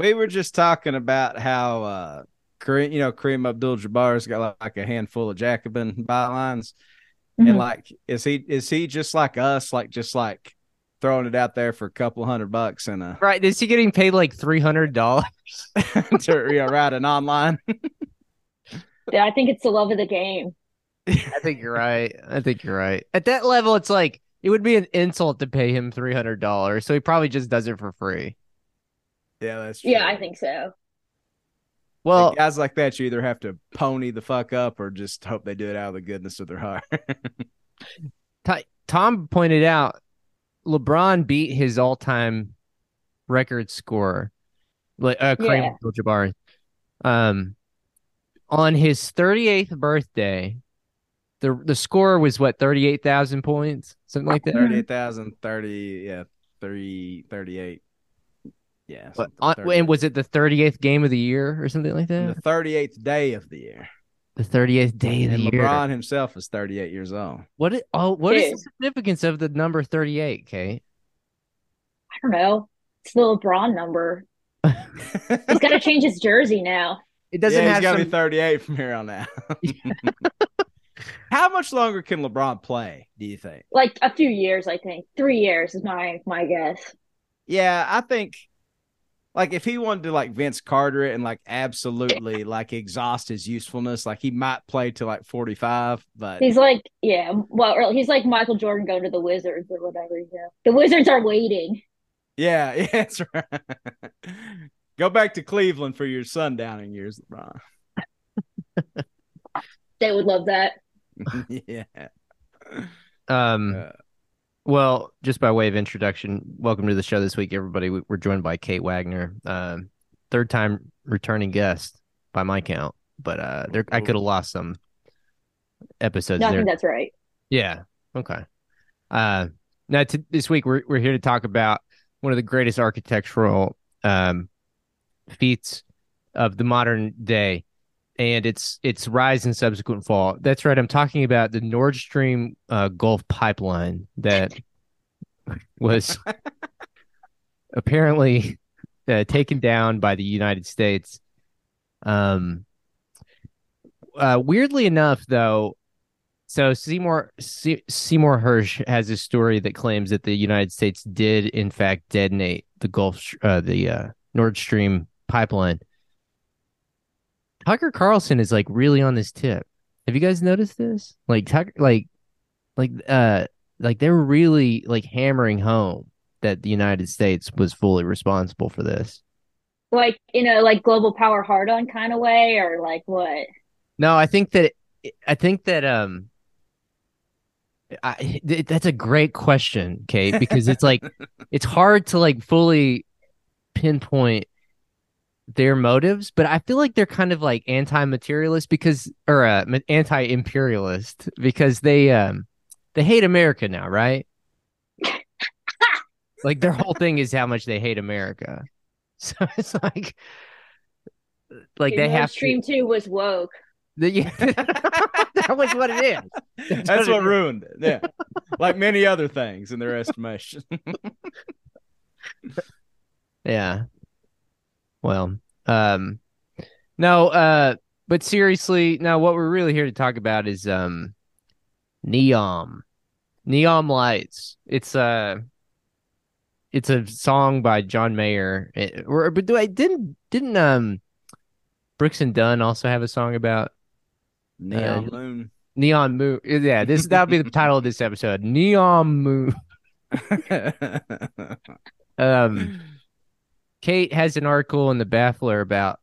we were just talking about how uh Kareem, you know, Kareem Abdul-Jabbar's got like, like a handful of Jacobin bylines, Mhm. and like, is he is he just like us, like just like throwing it out there for a couple hundred bucks and uh Right? Is he getting paid like three hundred dollars? to you know, write an online? Yeah, I think it's the love of the game. I think you're right. I think you're right. At that level, it's like it would be an insult to pay him three hundred dollars. So he probably just does it for free. Yeah, that's true. Yeah, I think so. Well, Like, guys like that, you either have to pony the fuck up or just hope they do it out of the goodness of their heart. Ti- Tom pointed out LeBron beat his all-time record scorer, like uh, Kareem Yeah. Abdul-Jabbar, um, on his 38th birthday. the The score was what 38,000 points, something like that. 38,000, 30, yeah, 3, 38. Yeah. But something, on, and was it the 38th game of the year or something like that? the 38th day of the year. The 38th day of And the year. LeBron himself is 38 years old. What? i- oh, what is Dude. the significance of the number 38, Kate? I don't know. It's the LeBron number. He's got to change his jersey now. It doesn't yeah, he's have got to some. be 38 from here on out. How much longer can LeBron play, do you think? Like a few years, I think. Three years is my my guess. Yeah, I think like if he wanted to like Vince Carter it and like absolutely like exhaust his usefulness, like he might play to like 45, but He's like, yeah, well, he's like Michael Jordan going to the Wizards or whatever. You know. The Wizards are waiting. yeah, yeah, that's right. Go back to Cleveland for your sundowning years, LeBron. They would love that. yeah. Um, Uh, well, just by way of introduction, welcome to the show this week, everybody. We- We're joined by Kate Wagner, um, third time returning guest by my count, but uh, there I could have lost some episodes No, I think that's right. Yeah. Okay. Uh, now to, this week we're we're here to talk about one of the greatest architectural um, feats of the modern day, and its its rise and subsequent fall. That's right. I'm talking about the Nord Stream uh, Gulf pipeline that was apparently uh, taken down by the United States. Um. Uh, weirdly enough, though, so Seymour Se- Seymour Hersh has a story that claims that the United States did in fact detonate the Gulf, uh, the uh, Nord Stream pipeline. Tucker Carlson is like really on this tip. Have you guys noticed this? Like Tucker, like, like, uh, like they're really like hammering home that the United States was fully responsible for this. Like in a like global power hard on kind of way, or like what? No, I think that I think that um I th- that's a great question, Kate, because it's like it's hard to like fully pinpoint their motives, but I feel like they're kind of like anti-materialist because or uh, anti-imperialist because they um they hate America now, right? like their whole thing is how much they hate America. So it's like like they Nord have to Stream Two was woke. the, yeah, that was what it is. That's what what it ruined it. Yeah. like many other things in their estimation. Yeah. Well, um, no, uh, but seriously, now what we're really here to talk about is um, Neom, Neom Lights. It's uh it's a song by John Mayer. It, or, but do I didn't didn't um Brooks and Dunn also have a song about Neon Uh, Moon. Neon Moon? Yeah, this that'll be the title of this episode. Neon Moon. Um, Kate has an article in the Baffler about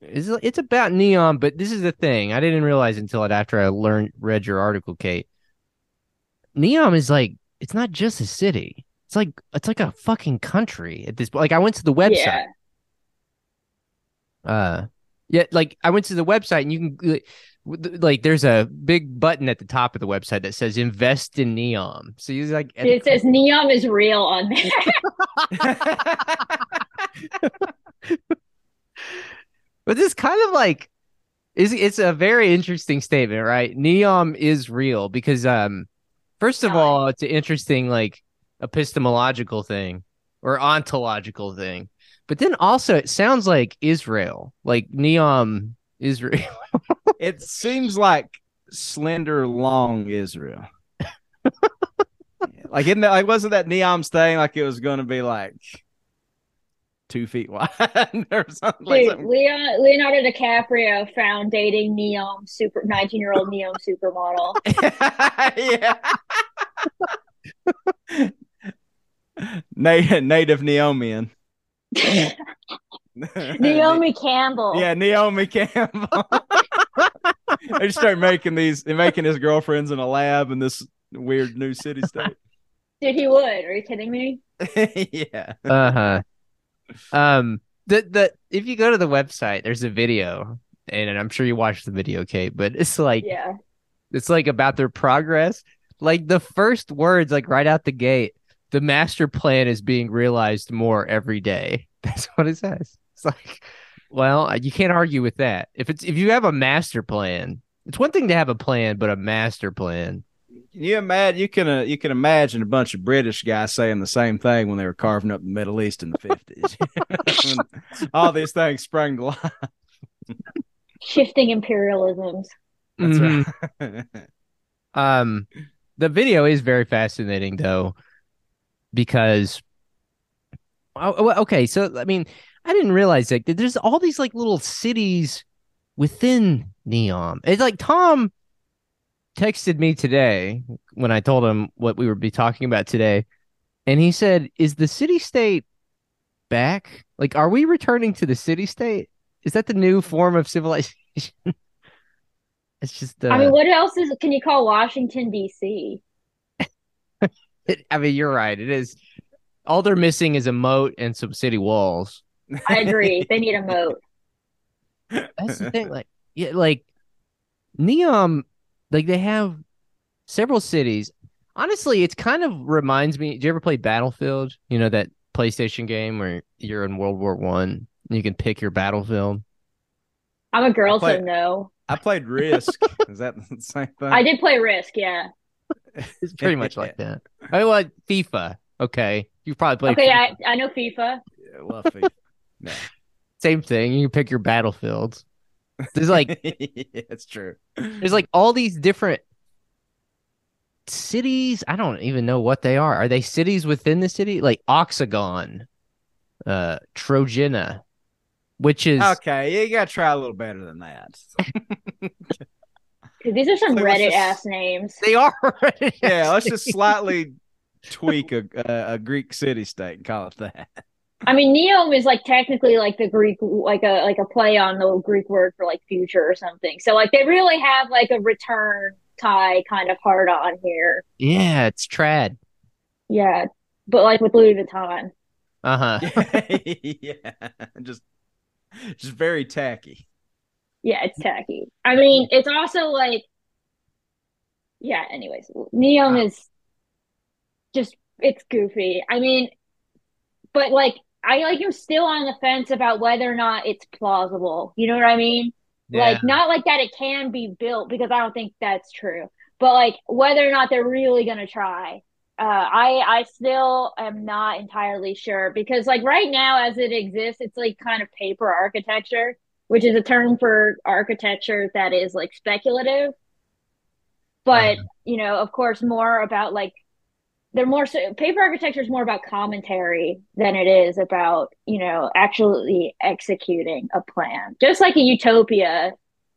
it's it's about neon, but this is the thing I didn't realize until after I learned read your article, Kate. Neom is like it's not just a city. It's like it's like a fucking country at this point. Like I went to the website. Yeah. Uh, yeah, like I went to the website and you can like, there's a big button at the top of the website that says invest in Neom. So you like It says Neom is real on there. But this kind of like is it's a very interesting statement, right? Neom is real because um first of Yeah. all, it's an interesting like epistemological thing or ontological thing But then also it sounds like Israel, like Neom Israel. It seems like slender, long Israel. like, isn't that, like, wasn't that Neom's thing? Like, it was going to be like two feet wide or something. Like Dude, something. Leon, Leonardo DiCaprio found dating Neom super 19 year old Neom supermodel. yeah. native, native Neomian. Naomi Campbell. Yeah, Naomi Campbell. they just start making these, making his girlfriends in a lab in this weird new city state. Dude, he would. Are you kidding me? yeah. Uh-huh. Um the the if you go to the website, there's a video, and I'm sure you watched the video, Kate, but it's like Yeah. it's like about their progress. Like the first words, like right out the gate, the master plan is being realized more every day. That's what it says. It's like, well, you can't argue with that. If it's if you have a master plan, it's one thing to have a plan, but a master plan. Can you imagine? You can uh, you can imagine a bunch of British guys saying the same thing when they were carving up the Middle East in the fifties. All these things sprang to life. Shifting imperialisms. That's Mhm. right. Um, the video is very fascinating though, because oh, oh, okay, so I mean, I didn't realize like that there's all these like little cities within Neom. It's like Tom texted me today when I told him what we would be talking about today, and he said, "Is the city state back? Like, are we returning to the city state? Is that the new form of civilization?" It's just. Uh, I mean, what else is can you call Washington D.C.? It, I mean, you're right. It is. All they're missing is a moat and some city walls. I agree. they need a moat. That's the thing. Like, yeah, like Neom, like they have several cities. Honestly, it's kind of reminds me. Do you ever play Battlefield? You know that PlayStation game where you're in World War One and you can pick your battlefield. I'm a girl, play- so no. I played Risk. Is that the same thing? I did play Risk, yeah. It's pretty much like that. I mean, like FIFA. Okay, you probably played. Okay, FIFA. I, I know FIFA. Yeah, love FIFA. No. Same thing. You pick your battlefields. There's like yeah, it's true. There's like all these different cities. I don't even know what they are. Are they cities within the city? Like Oxagon, uh, Trojena, which is Okay, you gotta try a little better than that. 'Cause these are some So Reddit just- ass names. they are. yeah, let's just slightly tweak a, a a Greek city state and call it that. I mean, Neom is like technically like the Greek, like a like a play on the Greek word for like future or something. So like they really have like a return tie kind of hard on here. yeah, it's trad. Yeah, but like with Louis Vuitton. Uh huh. yeah, just just very tacky. Yeah, it's tacky. I mean, it's also like, yeah. Anyways, Neom is just it's goofy. I mean, but like I like am still on the fence about whether or not it's plausible. You know what I mean? Like not like that it can be built because I don't think that's true. But like whether or not they're really gonna try. Uh, I I still am not entirely sure because like right now as it exists, it's like kind of paper architecture, which is a term for architecture that is like speculative. But you know, of course, more about like they're more so paper architecture is more about commentary than it is about you know actually executing a plan just like a utopia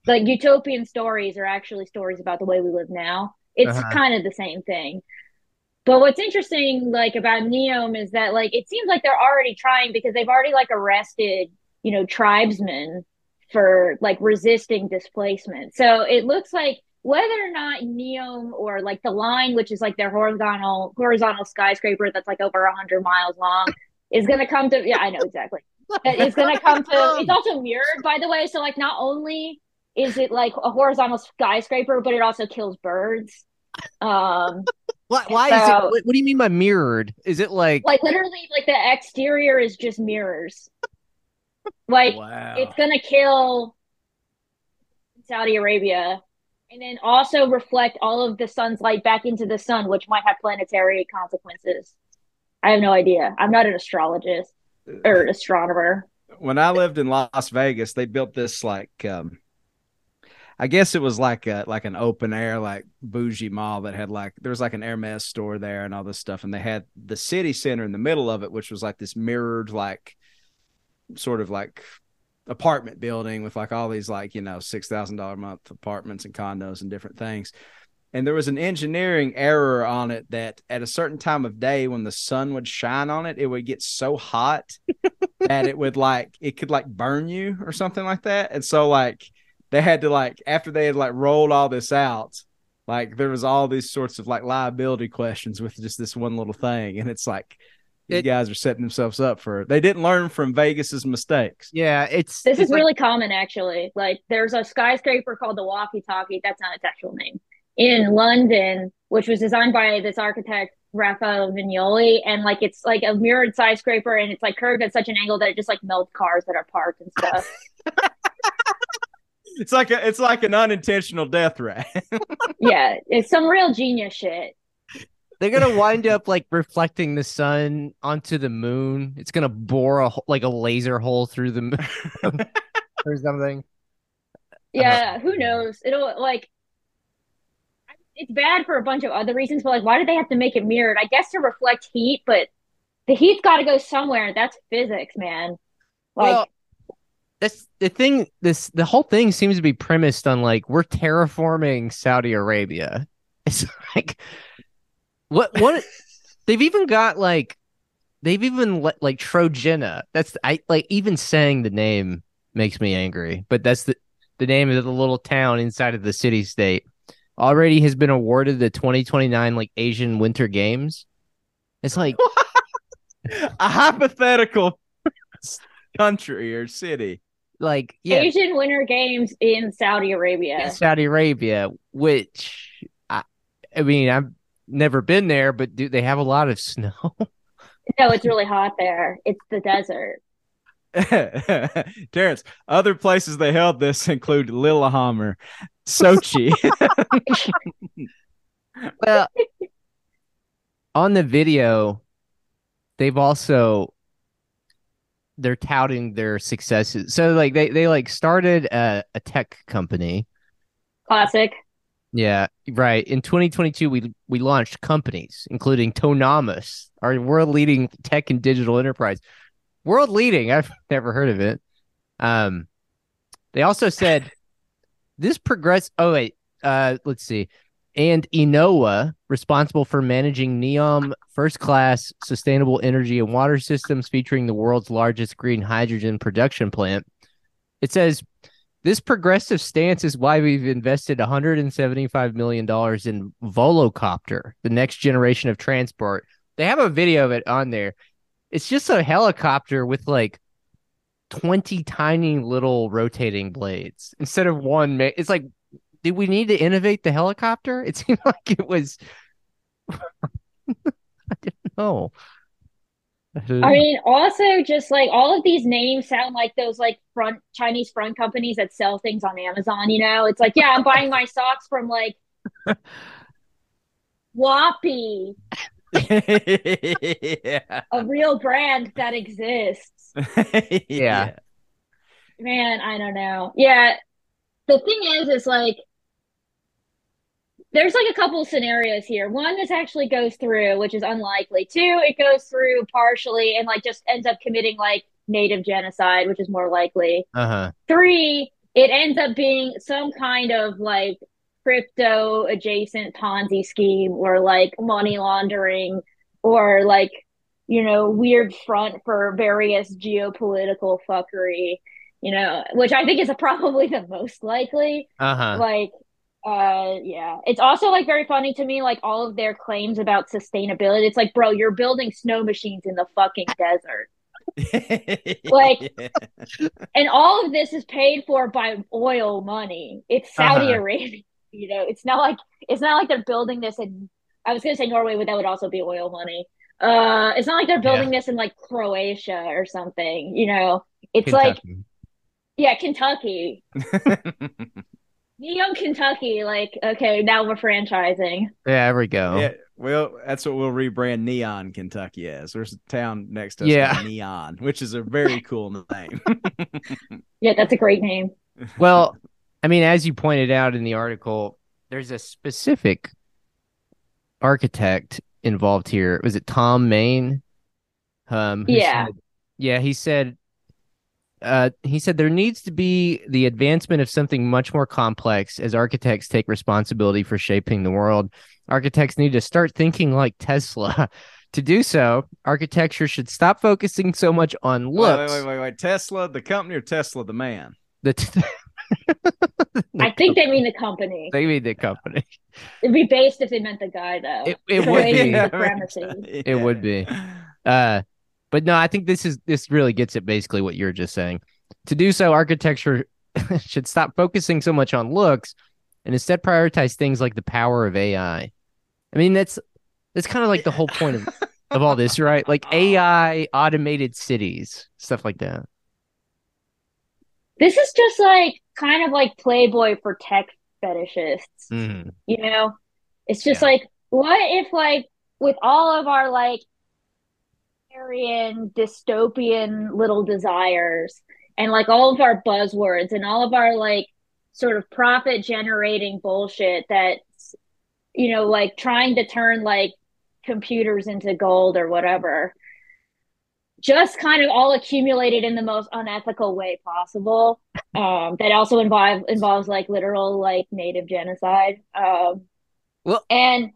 like utopian stories are actually stories about the way we live now it's Uh-huh. kind of the same thing but what's interesting like about neom is that like it seems like they're already trying because they've already like arrested you know tribesmen for like resisting displacement so it looks like whether or not Neom or like the line, which is like their horizontal horizontal skyscraper that's like over hundred miles long, is gonna come to yeah, I know exactly. That is gonna come to it's also mirrored by the way. So like not only is it like a horizontal skyscraper, but it also kills birds. Um Why, why is it? What, what do you mean by mirrored? Is it like? like literally like the exterior is just mirrors. Like wow. it's gonna kill Saudi Arabia and then also reflect all of the sun's light back into the sun, which might have planetary consequences. I have no idea. I'm not an astrologist. or astronomer. when I lived in Las Vegas, they built this like um I guess it was like a like an open air like bougie mall that had like there was like an Hermes store there and all this stuff and they had the city center in the middle of it which was like this mirrored like sort of like apartment building with like all these like you know $6,000 a month apartments and condos and different things. And there was an engineering error on it that at a certain time of day when the sun would shine on it it would get so hot that it would like it could like burn you or something like that. And so like they had to like after they had like rolled all this out like there was all these sorts of like liability questions with just this one little thing. And it's like these It- guys are setting themselves up for they didn't learn from vegas's mistakes Yeah, it's This it's is like- really common, actually. Like, there's a skyscraper called the Walkie Talkie. That's not its actual name. In London, which was designed by this architect Rafael Viñoly, and like it's like a mirrored skyscraper, and it's like curved at such an angle that it just like melts cars that are parked and stuff. it's like a it's like an unintentional death ray yeah, it's some real genius shit. They're gonna wind up like reflecting the sun onto the moon. It's gonna bore a like a laser hole through the moon or something. Yeah, who knows? It'll like it's bad for a bunch of other reasons, but like why did they have to make it mirrored? I guess to reflect heat, but the heat's got to go somewhere. That's physics, man. Like well, that's the thing. This the whole thing seems to be premised on like we're terraforming Saudi Arabia. It's like what what they've even got like they've even let like Trojena. That's I like even saying the name makes me angry. But that's the the name of the little town inside of the city state. Already has been awarded the 2029 like Asian Winter Games. It's like a hypothetical country or city like yeah, Asian Winter Games in Saudi Arabia. in Saudi Arabia, which I, I mean, I've never been there, but do they have a lot of snow? No, it's really hot there. It's the desert. Terrence, other places they held this include Lillehammer, Sochi. well, on the video, they've also they're touting their successes. So like they they like started a, a tech company. Classic. Yeah, right. In 2022, we we launched companies, including Tonomus, our world leading tech and digital enterprise. World leading. I've never heard of it. Um, they also said this progress. Oh wait, uh, let's see. And Enowa, responsible for managing Neom first class sustainable energy and water systems, featuring the world's largest green hydrogen production plant. It says this progressive stance is why we've invested $175 million in Volocopter, the next generation of transport. They have a video of it on there. It's just a helicopter with like 20 tiny little rotating blades instead of one. Ma- it's like, did we need to innovate the helicopter? It seemed like it was. I don't know. I mean, also just like all of these names sound like those like front Chinese front companies that sell things on Amazon, you know? It's like, yeah, I'm buying my socks from like Whoppy, yeah. a real brand that exists. Yeah. Man, I don't know. Yeah. The thing is, is like, there's like a couple scenarios here. One, this actually goes through, which is unlikely. Two, it goes through partially and like just ends up committing like native genocide, which is more likely. Uh huh. Three, it ends up being some kind of like crypto adjacent Ponzi scheme or like money laundering or like, you know, weird front for various geopolitical fuckery, you know, which I think is probably the most likely. Uh huh. Like, uh, yeah. It's also like very funny to me, like all of their claims about sustainability. It's like, bro, you're building snow machines in the fucking desert. Like- And all of this is paid for by oil money. It's Saudi Uh-huh. Arabia. You know, it's not like it's not like they're building this in I was gonna say Norway, but that would also be oil money. Uh it's not like they're building this in like Croatia or something, you know. It's like yeah, Kentucky. Neon Kentucky, like, okay, now we're franchising. Yeah, there we go. yeah. Well, that's what we'll rebrand Neon, Kentucky as. There's a town next to us Yeah. Neon, which is a very cool name. Yeah, that's a great name. Well, I mean, as you pointed out in the article, there's a specific architect involved here. Was it Tom Mayne? Um, Yeah. said- yeah, he said. Uh, he said there needs to be the advancement of something much more complex as architects take responsibility for shaping the world. Architects need to start thinking like Tesla. to do so, architecture should stop focusing so much on looks. wait, wait, wait, wait. Tesla, the company, or Tesla, the man? The t- I think they mean the company. they mean the company. It'd be based if they meant the guy, though. It, it The would way be. the supremacy. It would be. Uh, but no, I think this is this really gets at basically what you're just saying. To do so, architecture should stop focusing so much on looks and instead prioritize things like the power of AI. I mean, that's that's kind of like the whole point of of all this, right? Like AI, automated cities, stuff like that. This is just like kind of like Playboy for tech fetishists. Mhm. You know, it's just Yeah. like, what if, like, with all of our like Dystopian little desires and like all of our buzzwords and all of our like sort of profit generating bullshit that's, you know, like trying to turn like computers into gold or whatever, just kind of all accumulated in the most unethical way possible. Um, that also involve involves like literal like native genocide. Um, Well- and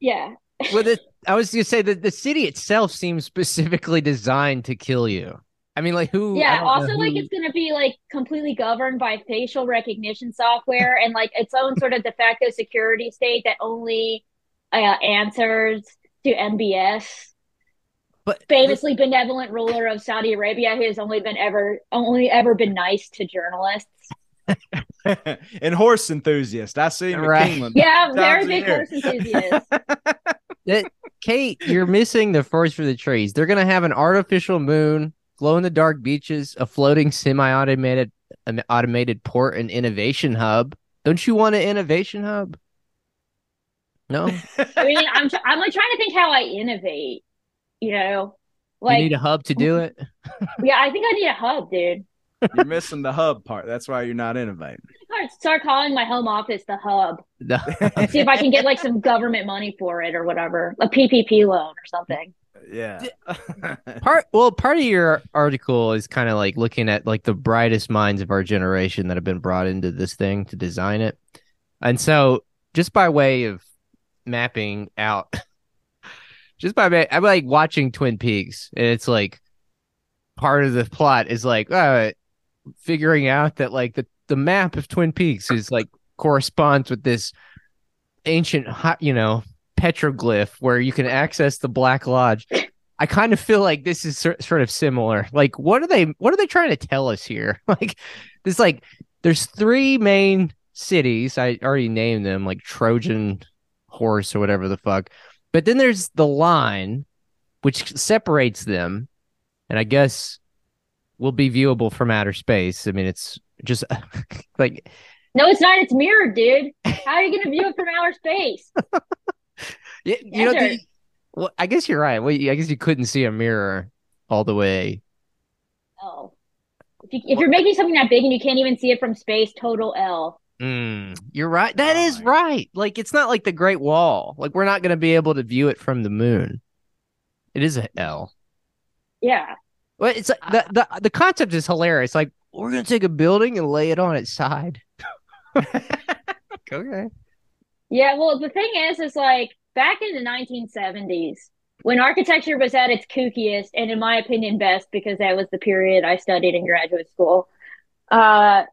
yeah, Well, the, I was gonna say that the city itself seems specifically designed to kill you. I mean, like who? Yeah. don't know Also, like it's gonna be like completely governed by facial recognition software and like its own sort of de facto security state that only uh, answers to MBS. but Famously benevolent ruler of Saudi Arabia who has only been ever only ever been nice to journalists. and horse enthusiast. I see him Right. at Keeneland. Yeah, I'm very Times big horse enthusiast. that Kate, you're missing the forest for the trees. They're gonna have an artificial moon, glow in the dark beaches, a floating semi-automated automated port and innovation hub. Don't you want an innovation hub? No, I mean, I'm tr- I'm like trying to think how I innovate. You know, like you need a hub to do it. yeah, I think I need a hub, dude. You're missing the hub part. That's why you're not innovating. I'd start calling my home office the hub. No. See if I can get like some government money for it or whatever, a PPP loan or something. yeah. part well part of your article is kind of like looking at like the brightest minds of our generation that have been brought into this thing to design it and so just by way of mapping out just by i'm like watching twin peaks and it's like part of the plot is like uh figuring out that like the the map of twin peaks is like corresponds with this ancient you know petroglyph where you can access the black lodge I kind of feel like this is sor- sort of similar. Like, what are they? What are they trying to tell us here? Like, this like there's three main cities. I already named them, like Trojan Horse or whatever the fuck. But then there's the line, which separates them, and I guess will be viewable from outer space. I mean, it's just like No, it's not. It's mirrored, dude. How are you going to view it from outer space? you, you know. The, well, I guess you're right. Well, I guess you couldn't see a mirror all the way Oh, if, you, if you're making something that big and you can't even see it from space, total L. Mm, you're right. That is Right. Like it's not like the Great Wall. Like we're not going to be able to view it from the moon. It is a L. Yeah. Well, it's the the the concept is hilarious. Like we're going to take a building and lay it on its side. okay. Yeah, well, the thing is, is like back in the 1970s, when architecture was at its kookiest, and in my opinion, best because that was the period I studied in graduate school. Uh,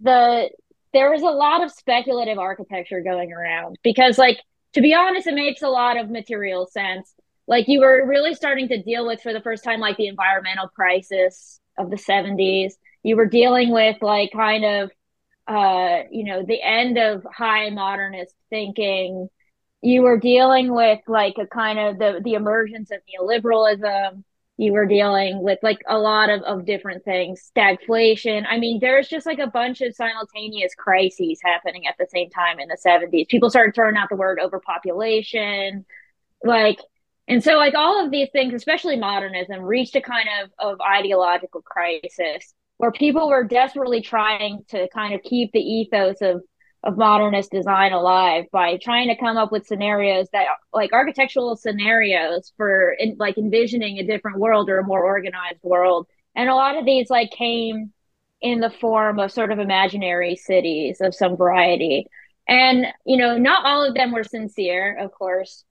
the there was a lot of speculative architecture going around because, like, to be honest, it makes a lot of material sense. Like, you were really starting to deal with for the first time, like the environmental crisis of the 70s. You were dealing with like kind of uh, you know, the end of high modernist thinking. You were dealing with like a kind of the the emergence of neoliberalism. You were dealing with like a lot of, of different things, stagflation. I mean, there's just like a bunch of simultaneous crises happening at the same time in the 70s. People started throwing out the word overpopulation. Like, and so like all of these things, especially modernism, reached a kind of of ideological crisis where people were desperately trying to kind of keep the ethos of of modernist design alive by trying to come up with scenarios that like architectural scenarios for in, like envisioning a different world or a more organized world. And a lot of these like came in the form of sort of imaginary cities of some variety. And you know not all of them were sincere of course.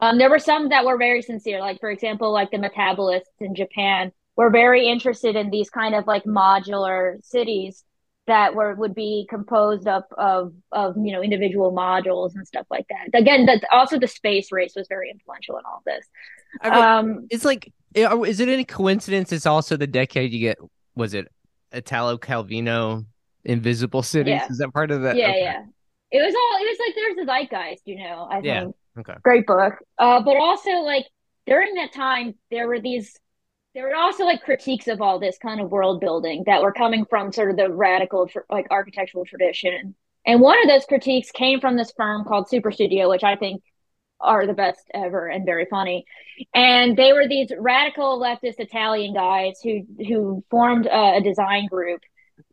Um, there were some that were very sincere like for example like the metabolists in japan were very interested in these kind of like modular cities that were would be composed up of of you know individual modules and stuff like that. Again, that also the space race was very influential in all this. I mean, um, it's like, is it any coincidence? It's also the decade you get. Was it Italo Calvino, Invisible Cities? Yeah. Is that part of that? Yeah, okay. yeah. It was all. It was like there's the zeitgeist, you know. I yeah. think. Okay. Great book. Uh, but also like during that time, there were these there were also like critiques of all this kind of world building that were coming from sort of the radical like architectural tradition. And one of those critiques came from this firm called Superstudio which i think are the best ever and very funny. And they were these radical leftist italian guys who who formed a, a design group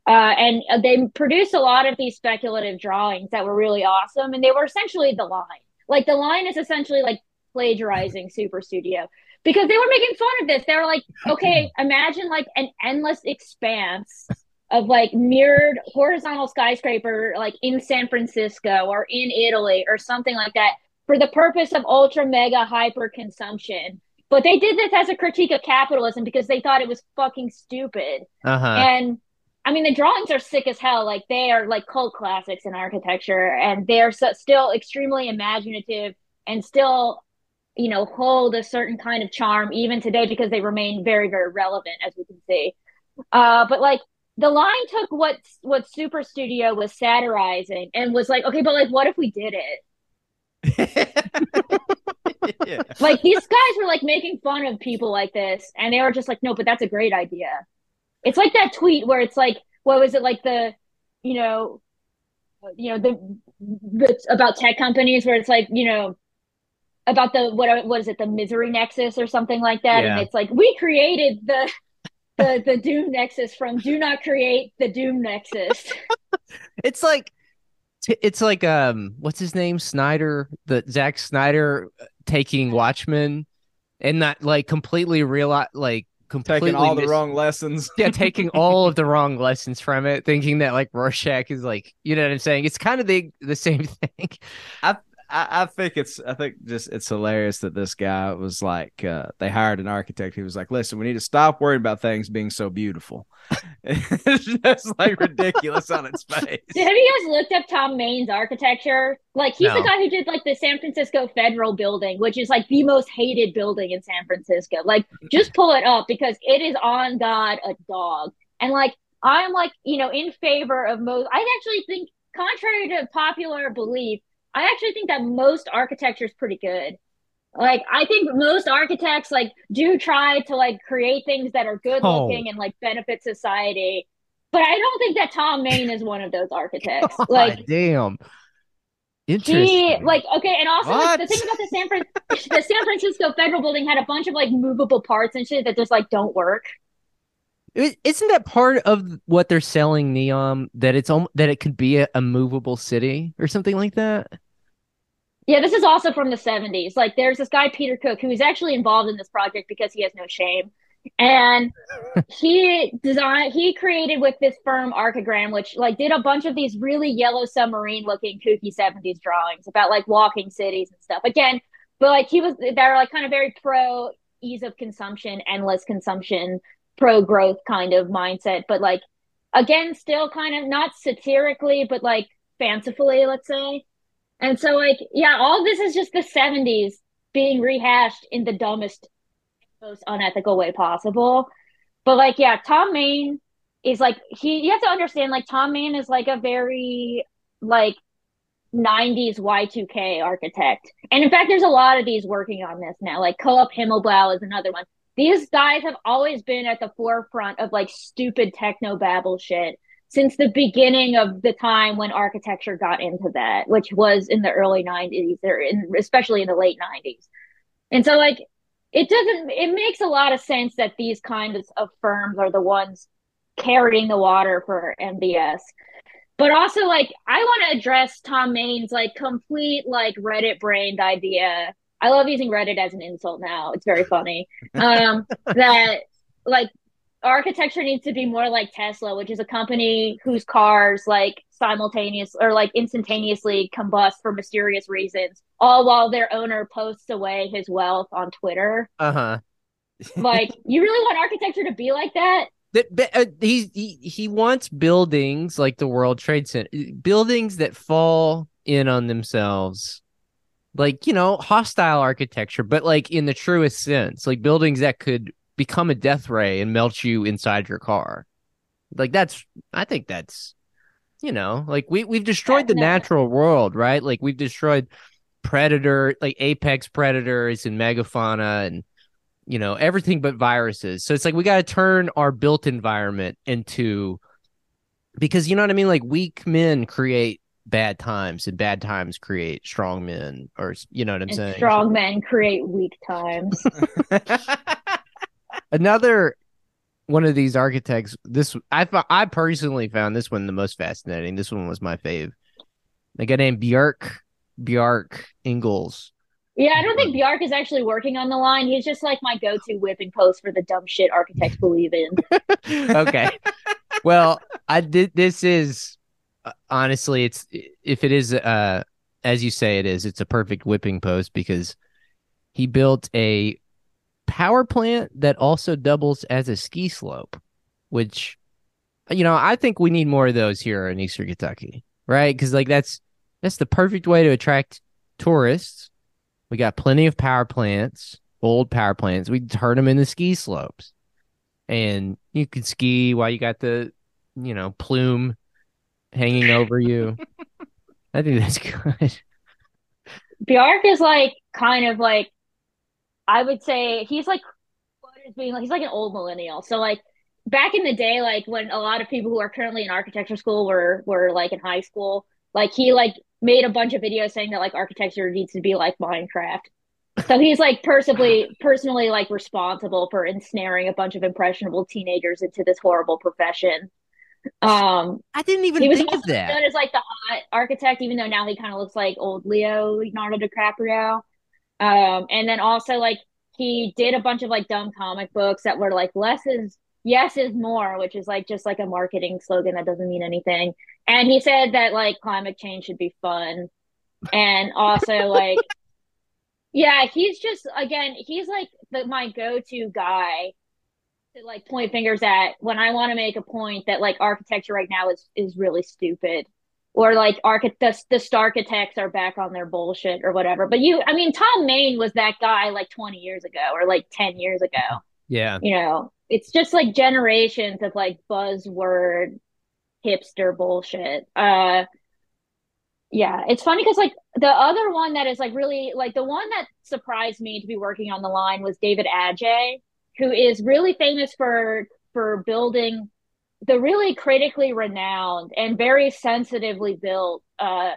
uh, and they produced a lot of these speculative drawings that were really awesome and they were essentially the line. Like the line is essentially like plagiarizing Superstudio because they were making fun of this. They were like, okay, imagine like an endless expanse of like mirrored horizontal skyscraper like in San Francisco or in Italy or something like that for the purpose of ultra mega hyper consumption. But they did this as a critique of capitalism because they thought it was fucking stupid. Uh-huh. And I mean, the drawings are sick as hell. Like they are like cult classics in architecture, and they are so, still extremely imaginative and still you know, hold a certain kind of charm even today because they remain very, very relevant, as we can see. Uh, but like the line took what what Superstudio was satirizing and was like, okay, but like, what if we did it? yeah. Like these guys were like making fun of people like this, and they were just like, no, but that's a great idea. It's like that tweet where it's like, what was it like the, you know, you know the, the about tech companies where it's like, you know, about the what what is it the misery nexus or something like that. Yeah. and it's like we created the the the doom nexus from do not create the doom nexus. It's like it's like um what's his name? Snyder the Zack Snyder uh, taking watchmen and not like completely real like completely taking all mis- the wrong lessons. Yeah taking all of the wrong lessons from it thinking that like rorschach is like you know what i'm saying? It's kind of the the same thing. I I, I, think it's I think just it's hilarious that this guy was like uh, they hired an architect. He was like, "Listen, we need to stop worrying about things being so beautiful." it's just like ridiculous on its face. Have you guys looked up Tom Mayne's architecture? Like he's no. the guy who did like the San Francisco Federal Building, which is like the most hated building in San Francisco. Like just pull it up because it is on God a dog. And like I'm like you know in favor of most. I actually think contrary to popular belief I actually think that most architecture is pretty good. Like I think most architects like do try to like create things that are good oh. looking oh. and like benefit society. But I don't think that Tom Mayne is one of those architects. Like damn. Interesting. He, like okay, and also like, the thing about the San Fran- the San Francisco Federal Building had a bunch of like movable parts and shit that just like don't work. Isn't that part of what they're selling Neom that it's that it could be a, a movable city or something like that? Yeah, this is also from the 70s. Like there's this guy Peter Cook who is actually involved in this project because he has no shame. And he designed he created with this firm Archigram, which like did a bunch of these really yellow submarine looking kooky 70s drawings about like walking cities and stuff. Again, but like he was they're like kind of very pro ease of consumption, endless consumption, pro growth kind of mindset, but like again, still kind of not satirically, but like fancifully, let's say. And so, like, yeah, all this is just the 70s being rehashed in the dumbest, most unethical way possible. But, like, yeah, Tom Mayne is like, he, you have to understand, like, Tom Mayne is like a very, like, 90s Y2K architect. And in fact, there's a lot of these working on this now. Like, Coop Himmelblau is another one. These guys have always been at the forefront of like stupid techno babble shit since the beginning of the time when architecture got into that, which was in the early 90s or in, especially in the late 90s. And so like it doesn't it makes a lot of sense that these kinds of firms are the ones carrying the water for MBS. But also like I want to address Tom Mayne's like complete like Reddit brained idea. I love using Reddit as an insult now. It's very funny. Um that like architecture needs to be more like Tesla, which is a company whose cars like simultaneous or like instantaneously combust for mysterious reasons, all while their owner posts away his wealth on Twitter. Uh huh. like, you really want architecture to be like that? That uh, he, he he wants buildings like the World Trade Center, buildings that fall in on themselves, like you know, hostile architecture, but like in the truest sense, like buildings that could become a death ray and melt you inside your car. Like that's I think that's you know, like we we've destroyed the natural world, right? Like we've destroyed predator like apex predators and megafauna and you know, everything but viruses. So it's like we got to turn our built environment into because you know what I mean like weak men create bad times and bad times create strong men or you know what I'm and saying? Strong men create weak times. Another one of these architects. This I I personally found this one the most fascinating. This one was my fave. A guy named Bjarke Bjarke Ingels. Yeah, I don't think Bjarke is actually working on the line. He's just like my go-to whipping post for the dumb shit architects believe in. okay. well, I did. This is honestly, it's if it is, uh, as you say, it is. It's a perfect whipping post because he built a power plant that also doubles as a ski slope, which, you know, I think we need more of those here in Eastern Kentucky, right? Because like that's that's the perfect way to attract tourists. We got plenty of power plants, old power plants. We turn them into ski slopes, and you can ski while you got the, you know, plume hanging over you. I think that's good. Bjarke is like kind of like I would say he's like being like he's like an old millennial. So like back in the day, like when a lot of people who are currently in architecture school were were like in high school, like he like made a bunch of videos saying that like architecture needs to be like Minecraft. So he's like personally personally like responsible for ensnaring a bunch of impressionable teenagers into this horrible profession. Um, I didn't even he was think of that. Known as like the hot architect, even though now he kind of looks like old Leo Leonardo DiCaprio. Um, and then also like he did a bunch of like dumb comic books that were like less is yes is more, which is like just like a marketing slogan that doesn't mean anything. And he said that like climate change should be fun. And also like yeah, he's just again, he's like the my go-to guy to like point fingers at when I want to make a point that like architecture right now is is really stupid or like archi- the, the architects are back on their bullshit or whatever. But you, I mean, Tom Mayne was that guy like 20 years ago or like 10 years ago. Yeah. You know, it's just like generations of like buzzword hipster bullshit. Uh, yeah, it's funny because like the other one that is like really like the one that surprised me to be working on the line was David Adjaye, who is really famous for for building the really critically renowned and very sensitively built uh,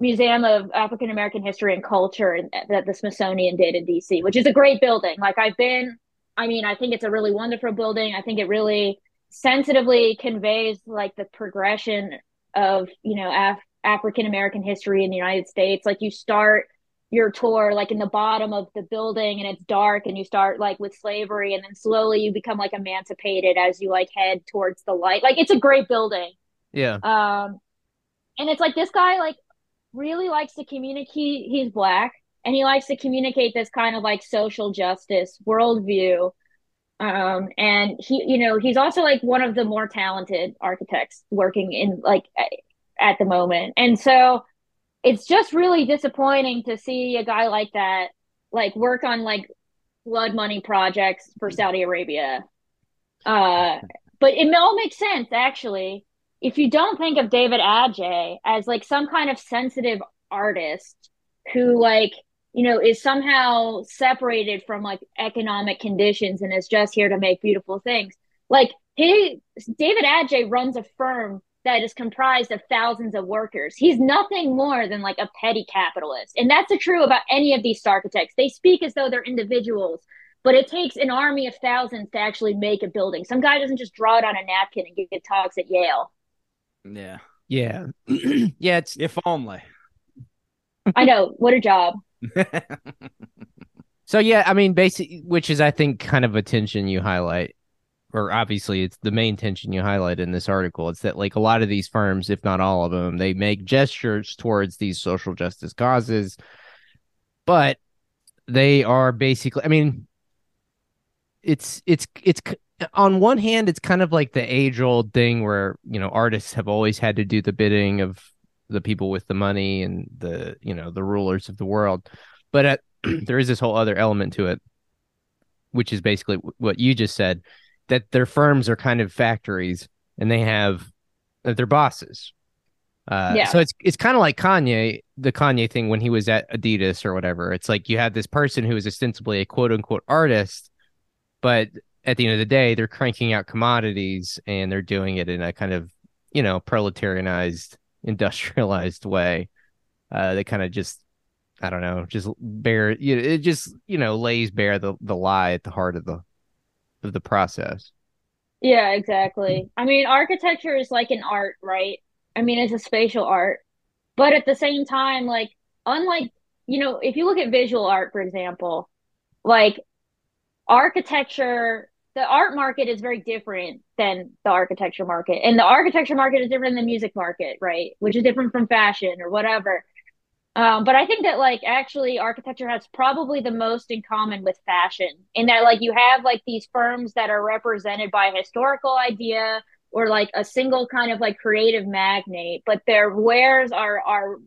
Museum of African American History and Culture that the Smithsonian did in DC, which is a great building. Like I've been, I mean, I think it's a really wonderful building. I think it really sensitively conveys like the progression of you know Af- African American history in the United States. Like you start your tour like in the bottom of the building and it's dark and you start like with slavery and then slowly you become like emancipated as you like head towards the light. Like it's a great building. Yeah. Um and it's like this guy like really likes to communicate he's black and he likes to communicate this kind of like social justice worldview. Um and he you know he's also like one of the more talented architects working in like at the moment. And so it's just really disappointing to see a guy like that like work on like blood money projects for Saudi Arabia. Uh, but it all makes sense actually. If you don't think of David Adjaye as like some kind of sensitive artist who like you know is somehow separated from like economic conditions and is just here to make beautiful things, like he David Adjaye runs a firm that is comprised of thousands of workers. He's nothing more than like a petty capitalist. And that's true about any of these architects. They speak as though they're individuals, but it takes an army of thousands to actually make a building. Some guy doesn't just draw it on a napkin and give talks at Yale. Yeah. Yeah. yeah, it's If only. I know. What a job. So yeah, I mean, basically, which is I think kind of a tension you highlight, or obviously it's the main tension you highlight in this article. It's that like a lot of these firms, if not all of them, they make gestures towards these social justice causes, but they are basically, I mean, it's it's it's on one hand, it's kind of like the age old thing where you know artists have always had to do the bidding of the people with the money and the you know the rulers of the world, but at there is this whole other element to it, which is basically what you just said, that their firms are kind of factories and they have they're bosses. Uh, Yeah. So it's it's kind of like Kanye, the Kanye thing when he was at Adidas or whatever. It's like you have this person who is ostensibly a quote unquote artist, but at the end of the day, they're cranking out commodities and they're doing it in a kind of you know proletarianized, industrialized way. Uh, they kind of just I don't know, just bear you know, it just you know lays bare the the lie at the heart of the of the process. Yeah, exactly. I mean, architecture is like an art, right? I mean, it's a spatial art. But at the same time, like, unlike, you know, if you look at visual art, for example, like architecture, the art market is very different than the architecture market. And the architecture market is different than the music market, right? Which is different from fashion or whatever. Um, but I think that like actually architecture has probably the most in common with fashion in that like you have like these firms that are represented by a historical idea or like a single kind of like creative magnate, but their wares are are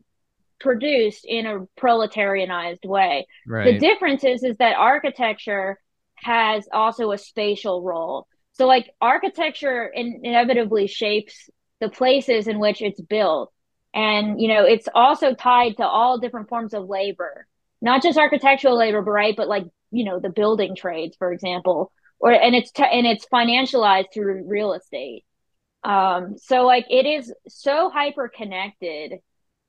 produced in a proletarianized way. The difference is is that architecture has also a spatial role. So like architecture in- inevitably shapes the places in which it's built. And you know, it's also tied to all different forms of labor. Not just architectural labor, right, but like, you know, the building trades, for example. Or and it's t- and it's financialized through real estate. Um so like it is so hyper connected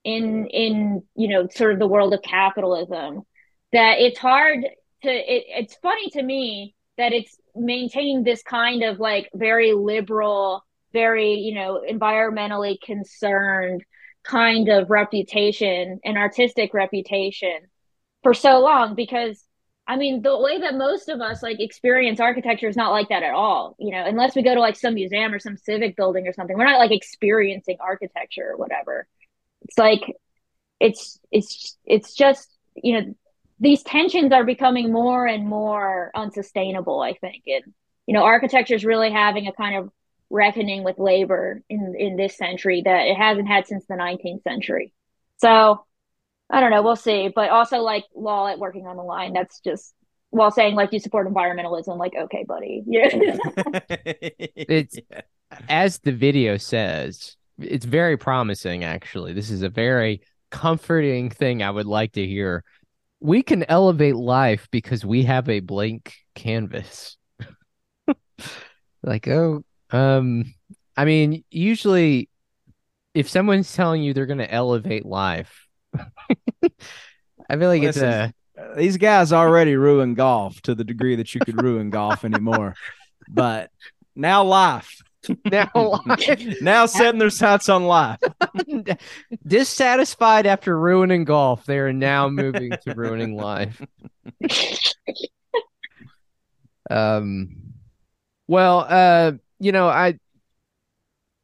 in in you know sort of the world of capitalism that it's hard to it, it's funny to me that it's maintained this kind of like very liberal very you know environmentally concerned kind of reputation and artistic reputation for so long because I mean the way that most of us like experience architecture is not like that at all you know unless we go to like some museum or some civic building or something. We're not like experiencing architecture or whatever. It's like it's it's it's just you know these tensions are becoming more and more unsustainable i think. And you know architecture is really having a kind of reckoning with labor in in this century that it hasn't had since the 19th century so i don't know we'll see but also like while at working on the line that's just while saying like you support environmentalism like okay buddy yeah It's as the video says, it's very promising actually. This is a very comforting thing I would like to hear. We can elevate life because we have a blank canvas. like, oh, um, I mean, usually if someone's telling you they're going to elevate life, I feel like it's a These guys already ruined golf to the degree that you could ruin golf anymore. But now life. now life. Now setting their sights on life. dissatisfied after ruining golf. They are now moving to ruining life. Um, well, uh, you know, I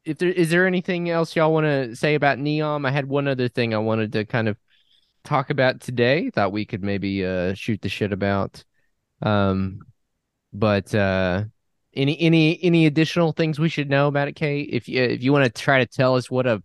if there is there anything else y'all want to say about Neom? I had one other thing I wanted to kind of talk about today. Thought we could maybe uh shoot the shit about. Um, but uh, any any any additional things we should know about it, Kate? If you if you want to try to tell us what a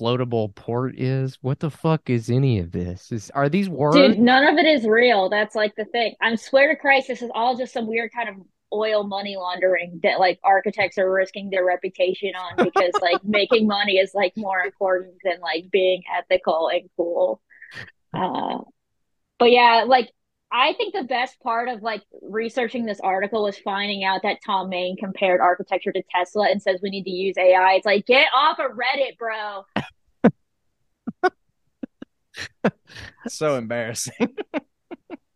floatable port is, what the fuck is any of this? Is are these words? Dude, none of it is real. That's like the thing. I swear to Christ, this is all just some weird kind of oil money laundering that like architects are risking their reputation on because like making money is like more important than like being ethical and cool. Uh, but yeah, like I think the best part of like researching this article was finding out that Tom Mayne compared architecture to Tesla and says we need to use AI. It's like get off of Reddit, bro. so embarrassing.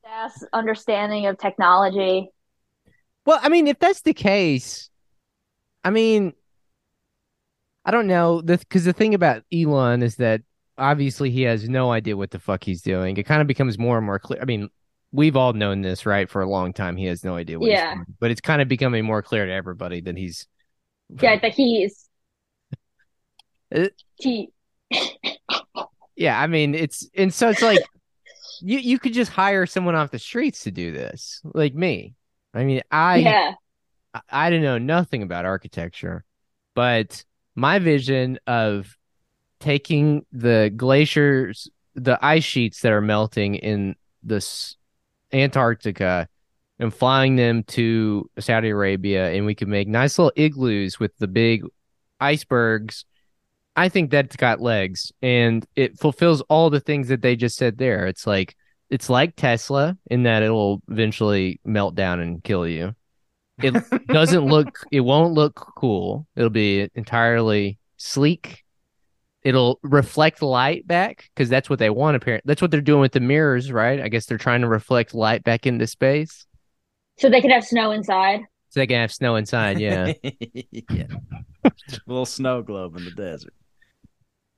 That's understanding of technology. Well, I mean, if that's the case, I mean, I don't know. Because the, the thing about Elon is that obviously he has no idea what the fuck he's doing. It kind of becomes more and more clear. I mean, we've all known this, right? For a long time, he has no idea what yeah. he's doing. But it's kind of becoming more clear to everybody that he's. Yeah, that he's. It... Uh, he. yeah, I mean, it's and so it's like you you could just hire someone off the streets to do this, like me. I mean, I yeah. I, I don't know nothing about architecture, but my vision of taking the glaciers, the ice sheets that are melting in this Antarctica and flying them to Saudi Arabia, and we could make nice little igloos with the big icebergs. I think that's got legs and it fulfills all the things that they just said there. It's like it's like Tesla in that it'll eventually melt down and kill you. It doesn't look it won't look cool. It'll be entirely sleek. It'll reflect light back because that's what they want apparently that's what they're doing with the mirrors right? I guess they're trying to reflect light back into space. So they can have snow inside? So they can have snow inside yeah. Yeah. A little snow globe in the desert.